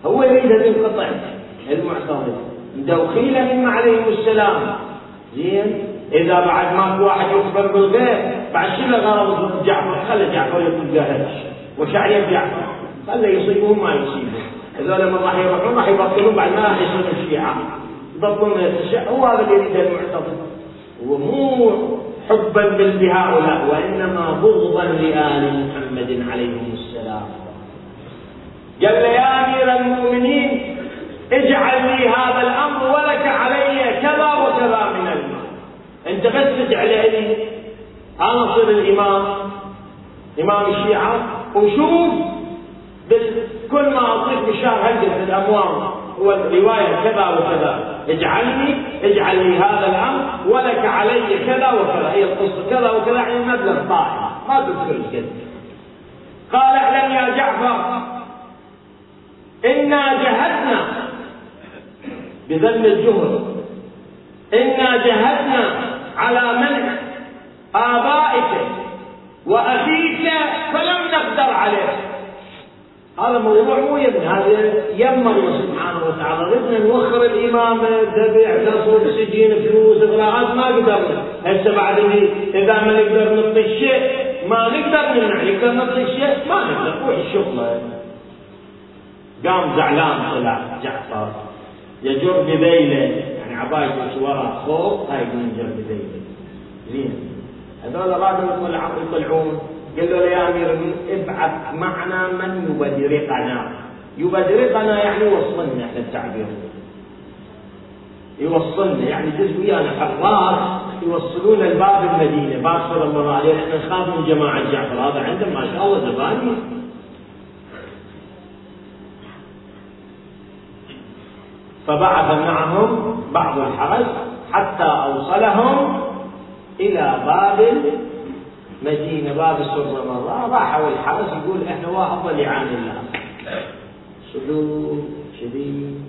هو يريد أن ينقطع المعتضد. دوخيل الأئمة عليهم السلام. زين؟ إذا بعد ماكو واحد يخبر بالغيب بعد شنو غرض جعفر؟ خلى جعفر يقول جاهز وشعية جعفر؟ خلى يصيبهم ما يصيبهم. هذول من راح يروحون راح يبطلون بعد ما راح يصيرون الشيعة. يبطلون هو هذا اللي يريد المعتضد هو مو حبا بهؤلاء وإنما بغضا لآل محمد عليهم السلام. قال يا امير المؤمنين اجعل لي هذا الأمر ولك علي كذا وكذا من المال. انت بس تجعل لي أنا أصير الإمام. إمام الشيعة. وشوف كل ما اعطيك هجر في الأموال والرواية كذا وكذا. اجعلني اجعل لي هذا الأمر ولك علي كذا وكذا. هي القصة؟ كذا وكذا يعني مبلغ طائل ما تذكر الكذب قال اعلم يا جعفر إنا جهدنا بذم الجهد. إنا جهدنا على منع آبائك وأخيك فلم نقدر عليه هذا موضوع مو يبني هذا يم الله سبحانه وتعالى. ردنا نوخر الامامه ذبح تصوب سجين فلوس اغراءات ما قدرنا. هسه بعد إذا ما نقدر نعطي الشيء ما نقدر نمنع. نقدر نعطي الشيء ما نقدر. روح الشغله قام زعلان طلع جعفر. يجر بذيله يعني عبايته ورا فوق هاي من جر بذيله زين. هذول رادوا يطلعون. قال له يا أمير ابعث معنا من يبدرقنا. يبدرقنا يعني يوصلنا إحنا التعبير. يوصلنا يعني جزء ويانا حراس يوصلون الباب المدينة. باب صلى الله عليه إحنا نخاف من جماعة جعفر. هذا عندهم ما شاء الله زباني فبعث معهم بعض الحرس حتى أوصلهم إلى باب مدينة باب السرة مرة راحوا الحرس يقول إحنا واحد ظل يعاني الله سلوك شديد.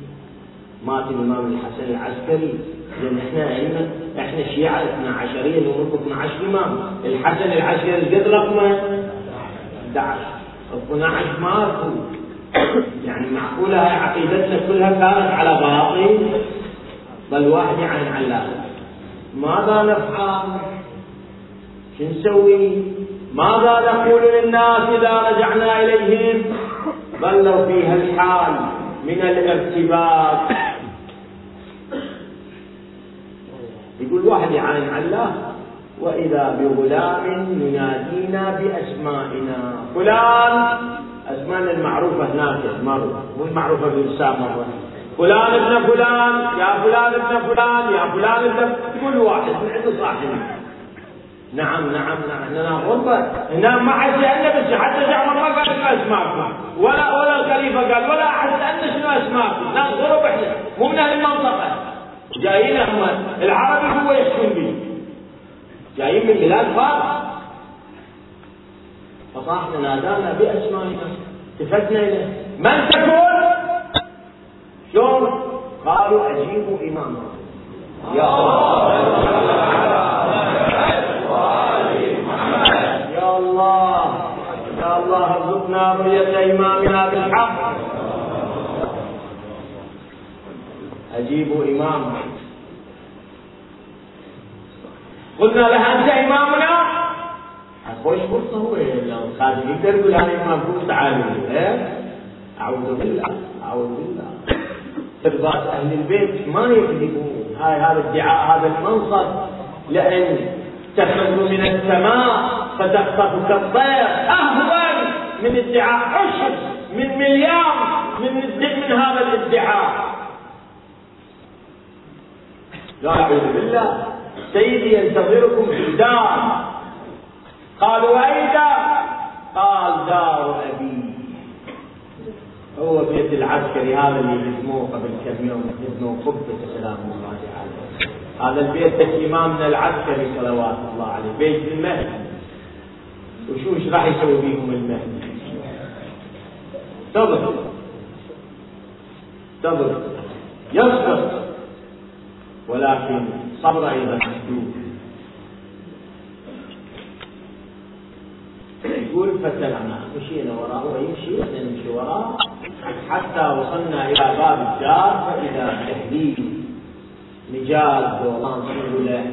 مات الامام الحسن العسكري. لأن إحنا عندنا إحنا شيعة اثنا عشرية نملك 12 إمام. الحسن العسكري قد رقمه 11 12 ماتوا يعني معقولة عقيدتنا كلها كانت على باطل بل واحد يعني على ماذا نفعل؟ شو نسوي؟ ماذا نقول للناس إذا رجعنا إليهم؟ ظلوا في هالحال من الارتباك يقول واحد يعاين على الله وإذا بغلام ينادينا بأسمائنا فلان أسماء المعروفة هناك مرة مو المعروفة مرة فلان ابن فلان يا فلان ابن فلان يا فلان ابن كل واحد من عنده صاحبه. نعم نعم نعم. إننا غربة. هنا ما حد سألنا بس حتى جعفر ما قال شنو اسماءكم ولا ولا الخليفة قال ولا أحد سألنا شنو اسماءكم ناس غرب إحنا. مو من أهل المنطقة. جايين هم. العربي هو يحكم به. جايين من بلاد فارس. فصاحنا نادانا باسمائنا التفتنا اليه من تكون؟ شلون؟ قالوا اجيبوا امامنا يا الله. الله. يا الله ارزقنا رؤية إمامنا بالحق. أجيبوا إمام. قلنا له أنت إمامنا؟ خوش فرصة هو لو يقدر يقول أنا إمام كنت تعالوا أعوذ بالله أعوذ بالله ترباط أهل البيت ما يكذبون هاي هذا الدعاء هذا المنصب لأن تخرج من السماء فتخطفك الطير اهون من ادعاء عشر من مليار من من هذا الادعاء لا اعوذ بالله سيدي ينتظركم في الدار قالوا اي دار قال دار أبي. هو بيت العسكري هذا اللي يهزموه قبل كم يوم يهزموه قبة سلام الله عليه. هذا البيت امامنا العسكري صلوات الله عليه. بيت المهدي. وشو إيش راح يسوي بيهم المهدي؟ صبر صبر يصبر. ولكن صبر أيضا محدود يقول فتلنا مشينا وراءه ويمشي إحنا نمشي وراءه؟ حتى وصلنا إلى باب الدار فإذا تهديد نجاد دوران يقولوا له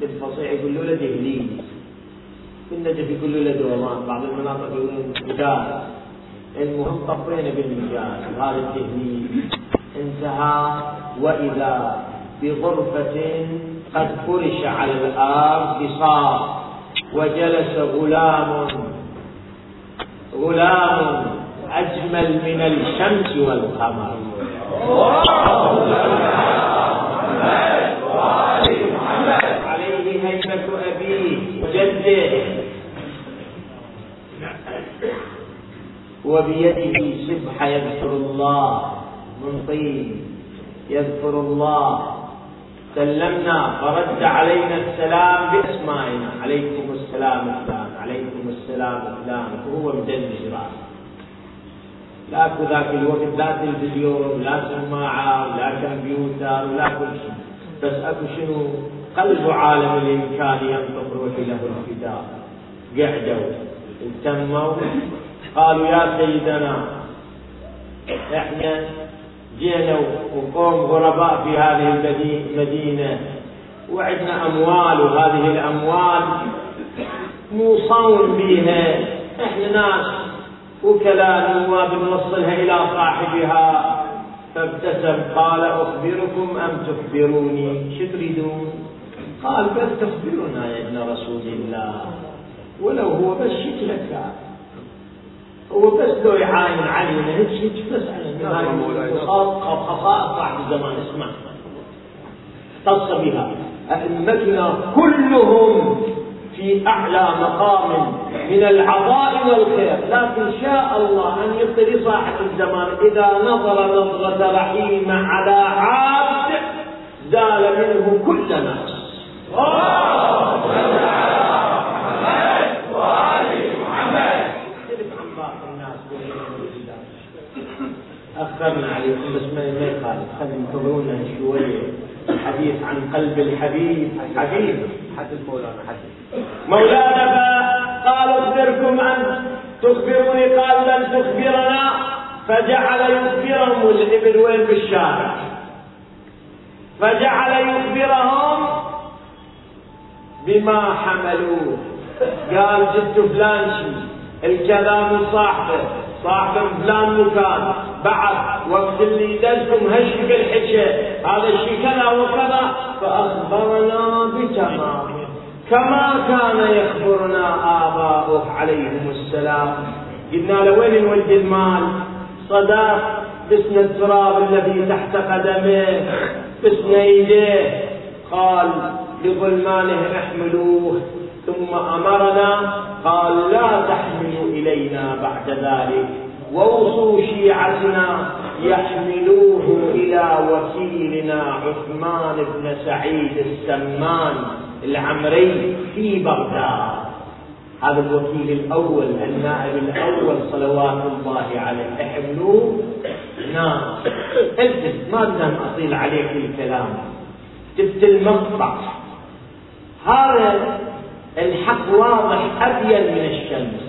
بالفصيح يقولوا له في النجف يقولوا له دوران بعض المناطق يقولون مجال المهم طفينا بالمجال هذا التهديد انتهى. وإذا بغرفة قد فرش على الأرض بساط وجلس غلام غلام أجمل من الشمس والقمر. عليه هيبة أبيه وجده. وبيده سبحة يذكر الله. من طين يذكر الله. سلمنا فرد علينا السلام بأسمائنا. عليكم السلام. فلان السلام فلان وهو مدلج راسه لاكو ذاك الوقت لا تلفزيون لا سماعة ولا كمبيوتر ولا كل شيء. بس أكو شنو قلب عالم الامكان ينطق روح له الفداء قعدوا اهتموا قالوا يا سيدنا إحنا جينا وقوم غرباء في هذه المدينة وعندنا أموال وهذه الأموال مو صون بها. إحنا ناس وكلاء نواب نوصلها إلى صاحبها. فابتسم قال أخبركم أم تخبروني؟ شو تريدون؟ قال بل تخبرنا يا ابن رسول الله. ولو هو بس شكلك هو بس لو يعاين علينا هيك هيك بس على خصائص صاحب الزمان اسمع. اختص بها. أئمتنا كلهم في أعلى مقام من العطاء والخير. لكن شاء الله أن يبتلي صاحب الزمان. إذا نظر نظرة رحيمة على عبد زال منه كل نقص أخرنا عليكم بس ما يخالف. خلينا انتظرونا شوية. الحديث عن قلب الحبيب. حبيب. حدث مولانا حدث مولانا قال اخبركم ان تخبروني قال لن تخبرنا. فجعل يخبرهم الإبل وين بالشارع فجعل يخبرهم بما حملوه. قال جبت فلان شيء. الكلام صاحبه. صاحب فلان مكان. بعد وقت اللي دزكم هشك الحكي هذا الشيء كذا وكذا. فأخبرنا بتمام. كما كان يخبرنا آباؤه عليهم السلام. قلنا له وين نودي المال؟ صداق. بسن التراب الذي تحت قدمه. بسن يديه قال لظلمانه احملوه. ثم أمرنا. قال لا تحملوا إلينا بعد ذلك. ووصوا شيعتنا يحملوه إلى وكيلنا عثمان بن سعيد السمان العمري في بغداد. هذا الوكيل الأول النائب الأول صلوات الله عليه. احملوه. نعم. انت ما بدنا أطيل عليك الكلام. جبت المقطع هذا الحق واضح أبين من الشمس.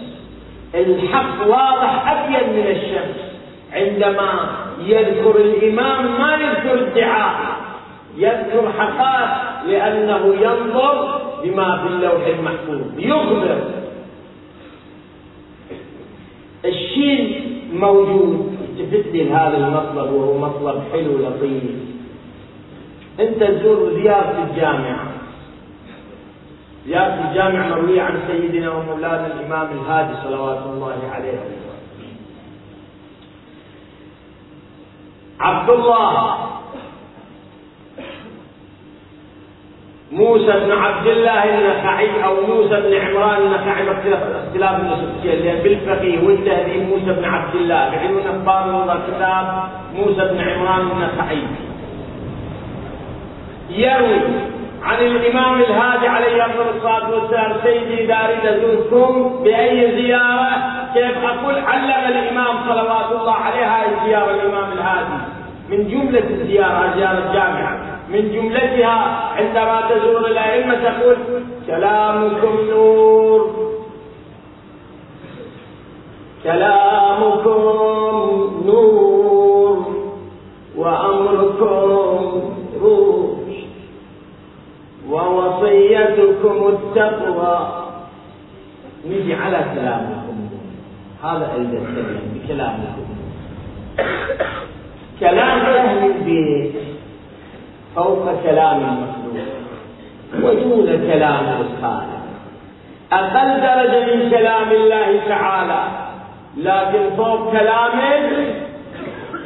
الحق واضح أبين من الشمس. عندما يذكر الإمام ما يذكر ادعاء يذكر حقائق لأنه ينظر بما في اللوح المحفوظ يخبر. الشيء موجود. التفت لي لهذا المطلب وهو مطلب حلو لطيف. أنت تزور زيارة الجامعة. ياتي الجامع مروي عن سيدنا ومولانا الإمام الهادي صلوات الله عليه. عبد الله موسى بن عبد الله النخعي أو موسى بن عمران النخعي اختلاف النسبتين لأن بالفقيه والتهذيب موسى بن عبد الله بعلم أخبار كتاب موسى بن عمران النخعي. يروي عن الإمام الهادي عليه أفضل الصلاة والسلام سيدي إذا أريد أزوركم بأي زيارة؟ كيف أقول؟ علم الإمام صلوات الله عليه هذه الزيارة الإمام الهادي؟ من جملة الزيارة زيارة جامعة. من جملتها عندما تزور الأئمة تقول كلامكم نور. كلامكم نور وأمركم ووصيتكم التقوى. نجي على كلامكم. هذا أريد أتكلم بكلامكم كلام أهل البيت فوق كلام المخلوق. ودون كلام الخالق. أقل درجة من كلام الله تعالى. لكن فوق كلام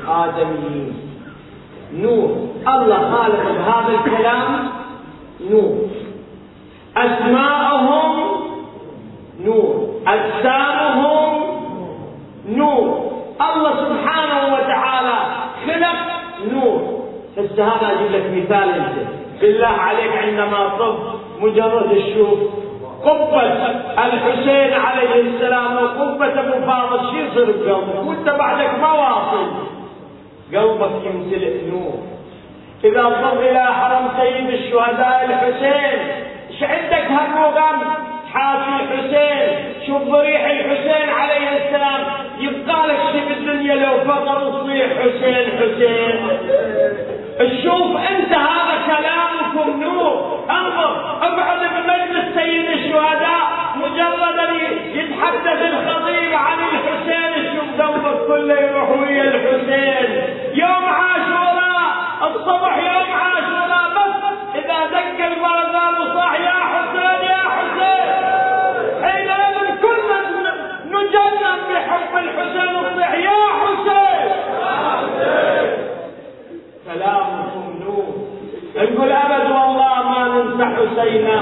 آدميين نور. الله خالق بهذا الكلام نور. أسماءهم نور. أجسامهم نور. الله سبحانه وتعالى خلق نور. هسه هذا أجيب لك مثال أنت. بالله عليك عندما طب مجرد تشوف قبة الحسين عليه السلام وقبة أبو فاضل شو يصير بقلبك وأنت بعدك ما واصل. قلبك يمتلئ نور. إذا صر إلى حرم سيد الشهداء الحسين إيش عندك هالرغم حافي الحسين شوف ضريح الحسين عليه السلام. يبقى لك شيء بالدنيا لو فطر وصيح حسين حسين. شوف أنت هذا كلامكم نور. أنظر اقعد بمجلس سيد الشهداء. مجرد أن يتحدث الخطيب عن الحسين شوف قلبك كله يروح ويا الحسين. يوم عاشوراء الصبح يوم عاشوراء بس إذا دق البرزان وصاح يا حسين يا حسين. حينئذ كلنا نجنن بحب الحسين وصيح يا حسين. كلامكم نور. نقول أبد والله ما ننسى حسينا.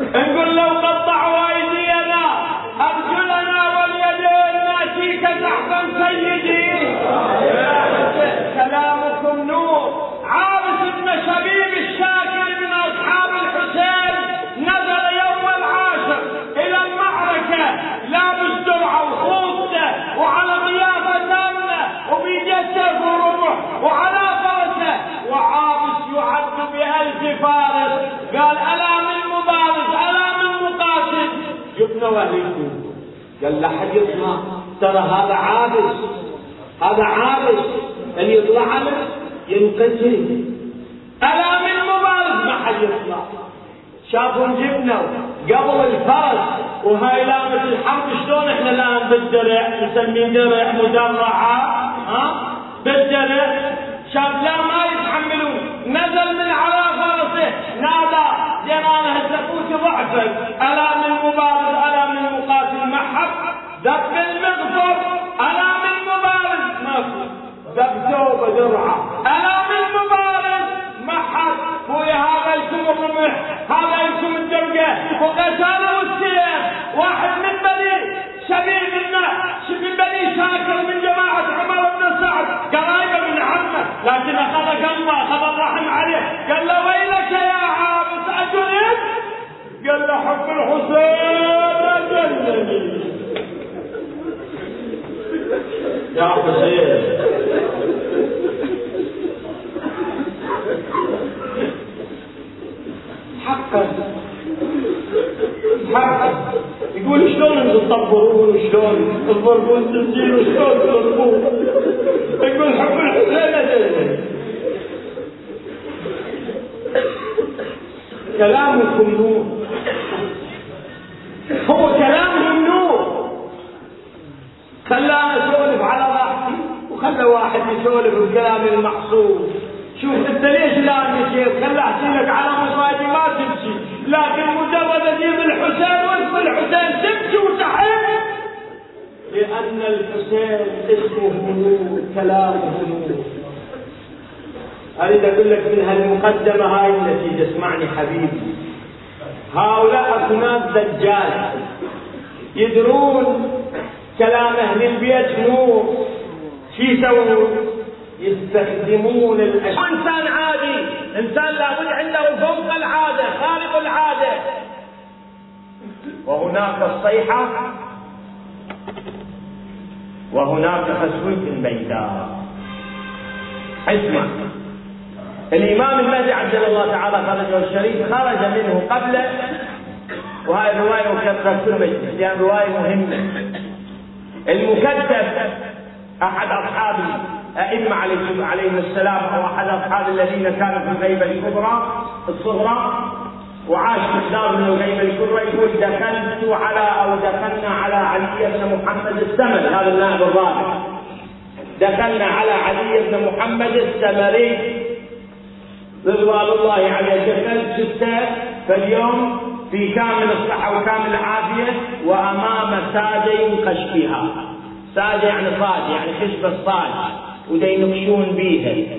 نقول لو قطعوا ايدينا أرجلنا واليدين ناتيك زحفا سيدي كلامكم نور عابس بن شبيب الشاكر من أصحاب الحسين نزل يوم العاشر إلى المعركة لابس درعه وخوذته وعلى قيافه تامه وبيده ورمح وعلى فرسه. وعابس يعد بألف فارس. قال ألا من مبارز ألا من مقاتل. جبنا وهلكوا قال حد يطلع ترى هذا عابس هذا عابس اللي يطلع له ينقتل ألا من مبارز ما حد يطلع شافهم جبنا. قبل الفرس وهاي لامة الحرب شلون إحنا الآن بالدرع؟ نسميه درع مدرعة ها؟ بالدرع. شاف لا ما يتحملون. نزل من على فرسه نادى. جيرانه هزقوك ضعفك الا من مبارز الا من مقاتل محب. دق المغفر الا من مبارز ماكو دق ثوب درعه ألا من مبارز محد ويا هذا يكون الرمح هذا يكون الدرقه وقتاله السيف واحد من بني شبيب منا من بني شاكر من جماعة عمر بن سعد. قرايبه من عمه. لكن أخذ قلبه أخذ الرحم عليه. قال له ويلك يا عابس أتريد قال له حب الحسين أجلني يا حسين حقا. حقا. يقول شلون أنتم تصبرون وشلون؟ تضربون تسجيل وشلون تضربون يقول حب الحسين كلامكم نور هو نور خلانا نسولف على راحتي وخلى واحد يسولف الكلام المحصول شوف انت ليش لا يا شيخ؟ خلى احكي لك على مصايبي ما تمشي. لكن مجرد أجيب الحسين واسم الحسين تمشي وتحب لأن الحسين اسمه نور كلامه نور. أريد أقول لك من هالمقدمة هاي النتيجه اسمعني حبيبي. هؤلاء اصناف دجال يدرون كلام أهل البيت نور شو يسوون؟ يستخدمون الأشياء. إنسان عادي. إنسان لابد عنده فوق العادة خارق العادة. وهناك الصيحة وهناك خسوة بيداء. اسمع. الإمام المهدي عجل الله تعالى خرجه الشريف خرج منه قبل وهذه الروايه مكتبه في المجلس لأن رواية مهمة. المكتب أحد أصحاب الأئمة عليهم عليهم السلام أو أحد أصحاب الذين كانوا في الغيبة الكبرى الصغرى وعاش مقدار من الغيبة الكبرى يقول دخلت على أو دخلنا على علي بن محمد السمر هذا النائب الرابع. دخلنا على علي بن محمد السمري رضوان الله عليه. دخلت شفته فاليوم في كامل الصحة وكامل العافية وأمام ساجي خشبها ساجة يعني صاج يعني خشبة الصاج ودا ينقشون بيها.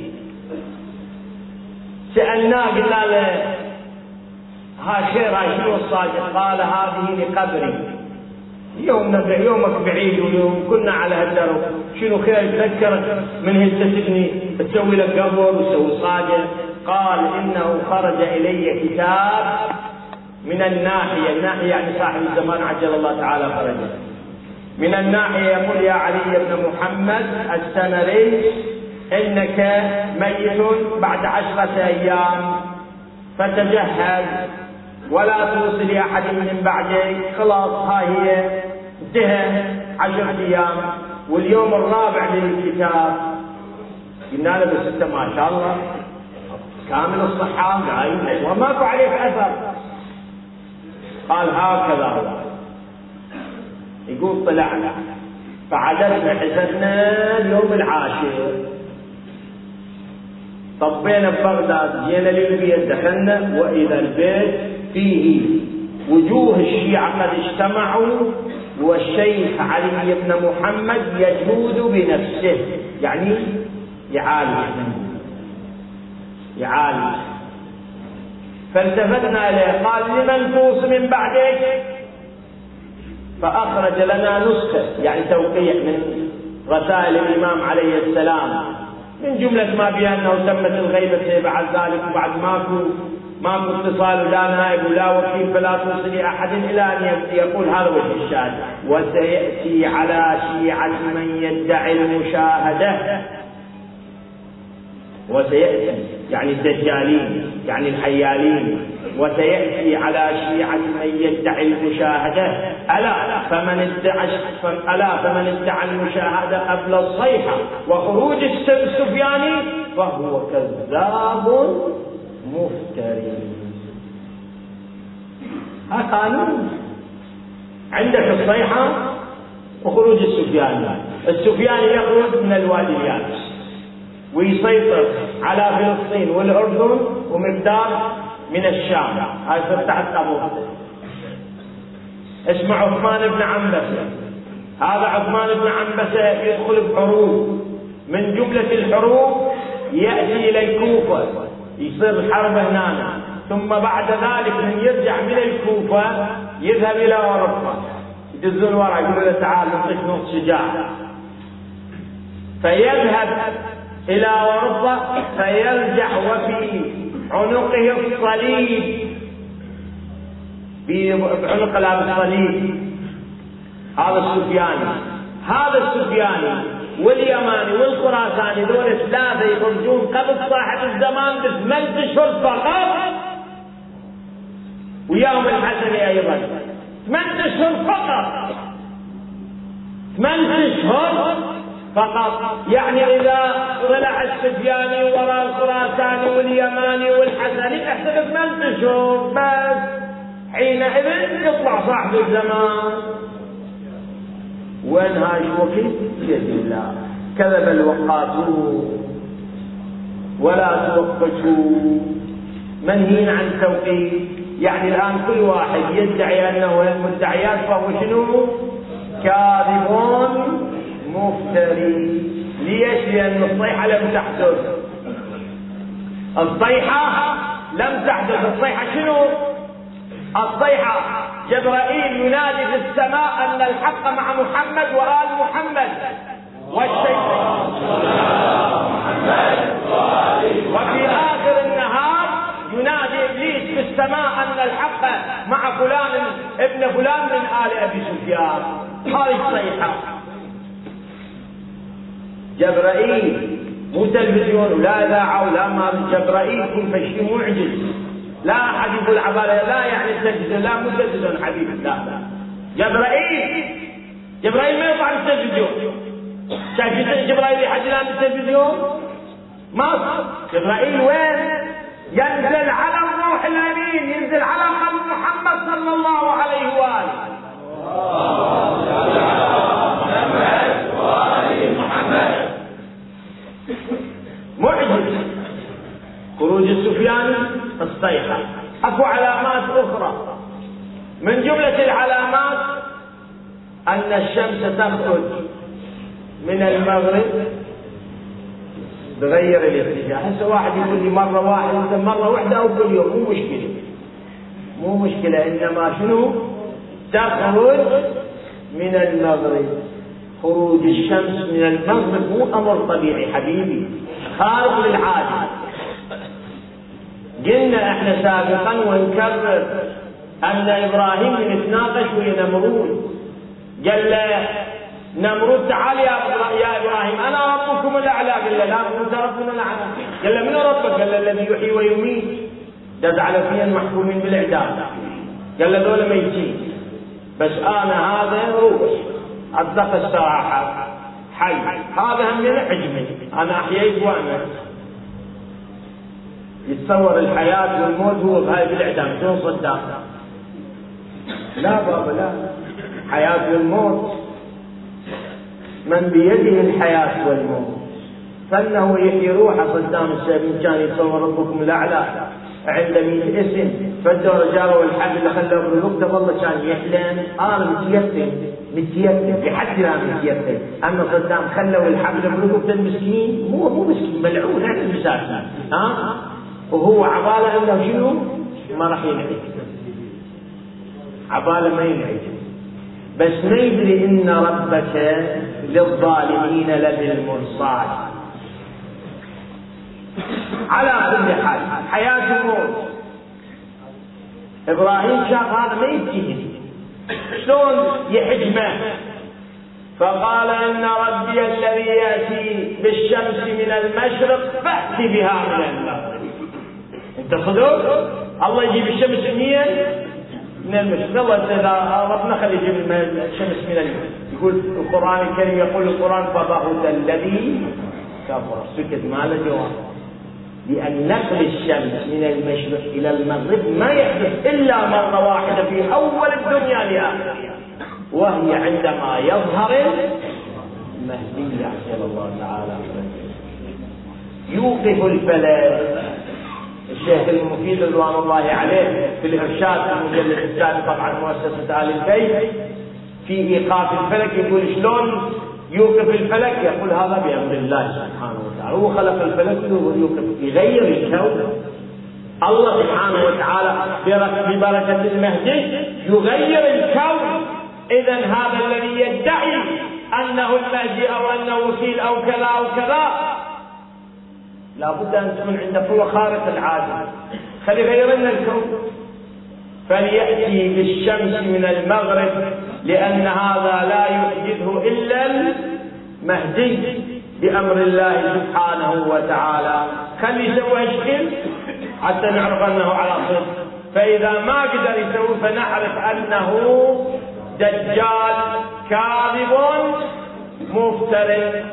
سألناه قلنا له ها خير هاي شنو الصادق قال هذه لقبري. يوم يومك بعيد ويوم كنا على هالدرب. شنو خير؟ تذكر؟ من هي تسكني تسوي لك قبر وتسوي صادق قال إنه خرج إلي كتاب من الناحية الناحية يعني صاحب الزمان عجل الله تعالى فرجه. من الناحية يقول يا علي بن محمد السمري إنك ميت بعد عشرة أيام فتجهز ولا توصي لاحد من بعدك خلاص هاي هي انتهى عشرة أيام. واليوم الرابع للكتاب. قلنا له بس انت ما شاء الله. كامل الصحة. قايم وماكو عليك أثر. قال هكذا هو. يقول طلعنا فعددنا حسبنا اليوم العاشر. طبينا ببغداد جينا للبيت دخلنا واذا البيت فيه وجوه الشيعة قد اجتمعوا والشيخ علي بن محمد يجود بنفسه. يعني يعالج. يعالج. فالتفتنا اليه قال لمن توص من بعدك؟ فأخرج لنا نسخة يعني توقيع من رسائل الإمام عليه السلام. من جملة ما بها انه تمت الغيبه بعد ذلك وبعد ماكو ماكو اتصال لا نائب ولا وكيل فلا توصل أحد إلى أن يقول هذا وجه الشاهد. وسيأتي على شيعة من يدعي المشاهدة. وسيأتي. يعني الدجالين يعني الحيالين. وسيأتي على شيعة من يدعي المشاهدة ألا فمن ادعى ألا فمن ادعى المشاهدة قبل الصيحة وخروج السفياني فهو كذاب مفتري. هذا قانون؟ عندك الصيحة وخروج السفياني السفياني يخرج من الوادي اليابس ويسيطر على فلسطين والأردن ومقدار من الشام. هاي تحت أبو اسمه عثمان بن عنبسة هذا عثمان بن عنبسة يدخل بحروب. من جملة الحروب يأتي إلى الكوفة يصير الحرب هنا ثم بعد ذلك من يرجع من الكوفة يذهب إلى أوروبا. يدزون ورا يقولوا له تعال نعطيك نص شجاع فيذهب إلى أوروبا فيرجع وفي عنقه الصليب. بعنق الصليب. هذا السفياني هذا السفياني واليماني والخراساني ذول ثلاثة يخرجون قبل صاحب الزمان بثمان أشهر فقط. وياهم الحسني أيضا. ثمان أشهر فقط. ثمان أشهر. فقط. يعني إذا طلع السفياني وراء الخراساني واليماني والحسني احسب ثمان اشهر بس حينئذ يطلع صاحب الزمان. وين هاي الوقت؟ بيد الله. كذب الوقاتون. ولا توقفوا. منهين عن التوقيت يعني الآن كل واحد يدعي أنه المدعيات فهو شنو؟ كاذب مفتري ليش؟ لأن الصيحه لم تحدث. الصيحة لم تحدث. الصيحة شنو؟ الصيحة جبرائيل ينادي في السماء أن الحق مع محمد وآل محمد. والشيطان. وفي آخر النهار ينادي إبليس في السماء أن الحق مع فلان ابن فلان من آل أبي سفيان. هذه الصيحة. جبرائيل مو تلفزيون ولا اذاعه ولا ما جبرائيل كل شيء معجز لا احد يقول عباله لا يعني التلفزيون لا مو التلفزيون حبيبي لا لا جبرائيل جبرائيل ما يطلع بالتلفزيون شايف جبرائيل يحكي الان بالتلفزيون ما جبرائيل وين؟ ينزل على الروح الامين ينزل على قلب محمد صلى الله عليه واله معجز خروج السفياني الصيحة. أكو علامات أخرى. من جملة العلامات أن الشمس تخرج من المغرب تغير الاتجاه هسه واحد يقول لي مرة واحدة مرة واحدة أو كل يوم. مو مشكلة. مو مشكلة إنما شنو؟ تخرج من المغرب. خروج الشمس من المغرب مو أمر طبيعي حبيبي. خارق للعادة قلنا إحنا سابقا ونكرر أن إبراهيم يتناقش ويا نمرود. قال له نمرود تعال يا يا إبراهيم أنا ربكم الأعلى. قال له لا أنت ربنا الأعلى. قال له من ربك؟ قال له الذي يحيي ويميت. دز على فيا محكومين بالاعدام قال له ذولا ميتين بس أنا هذا روح. اطلق الساحه حي. هذا هم عجمي أنا احييت وأنا يتصور الحياة والموت هو بهاي بالإعدام شلون صدام؟ لا بابا لا. حياة والموت من بيده الحياة والموت. فإنه يحيي روحه صدام السبيل كان يتصور ربكم الأعلى عنده 100 اسم رجاله والحبل خلوه بالوقت والله كان يحلم. أنا متيتم متيتم في حد لا متيتم أما صدام خلوا الحبل بالوقت المسكين مو مو مسكين ملعون عند المساكين ها؟ وهو عبالة انه شنو؟ ما راح ينعج عبالة ما ينعج بس ما يدري إن ربك للظالمين لبالمرصاد على كل حال حياة الموت. إبراهيم شاف هذا ما يجيه شلون يحجمه؟ فقال إن ربي الذي يأتي بالشمس من المشرق فات بها من المغرب. انت صدق الله يجيب الشمس منين؟ من المشرق. الله إذا ربنا خلي يجيب الشمس من المشرق يقول القرآن الكريم يقول القرآن فبهت الذي كفر. سكت ما له جواب. لأن نقل الشمس من المشرق إلى المغرب ما يحدث إلا مرة واحدة في أول الدنيا لآخرها وهي عندما يظهر المهدي عجل الله تعالى يوقف الفلك الشيخ المفيد رضوان الله عليه في الإرشاد في المجلد الثاني طبعا مؤسسة آل البيت في إيقاف الفلك يقول شلون يوقف الفلك يقول هذا بأمر الله سبحانه وتعالى. هو خلق الفلك يوقف يغير الكون. الله سبحانه وتعالى ببركة المهدي يغير الكون. اذا هذا الذي يدعي أنه المهدي أو أنه وكيل أو كذا أو كذا لابد أن تكون عنده قوه خارقه العادة. خلي يغير لنا الكون. فليأتي بالشمس من المغرب لأن هذا لا يحدثه إلا المهدي بأمر الله سبحانه وتعالى. خلي يسوي اشكال حتى نعرف أنه على صدق فإذا ما قدر يسوي فنعرف أنه دجال كاذب مفترق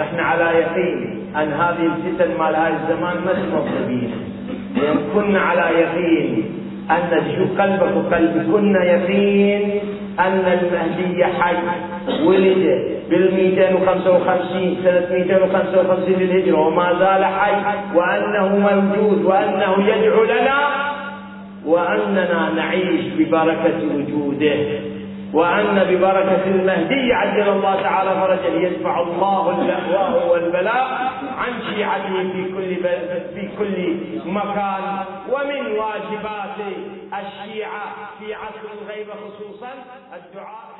إحنا على يقين أن هذه الفتن مال هذا الزمان ما تمر كنا على يقين شو قلبك وقلبي كنا يقين أن المهدي حي. ولد بال 255 سنة 255 للهجرة. وما زال حي. وأنه موجود وأنه يدعو لنا وأننا نعيش ببركة وجوده. وأن ببركة المهدي عجل الله تعالى فرجه يدفع الله اللهواء والبلاء عن شيعته في كل في كل مكان. ومن واجبات الشيعة في عصر الغيبة خصوصا الدعاء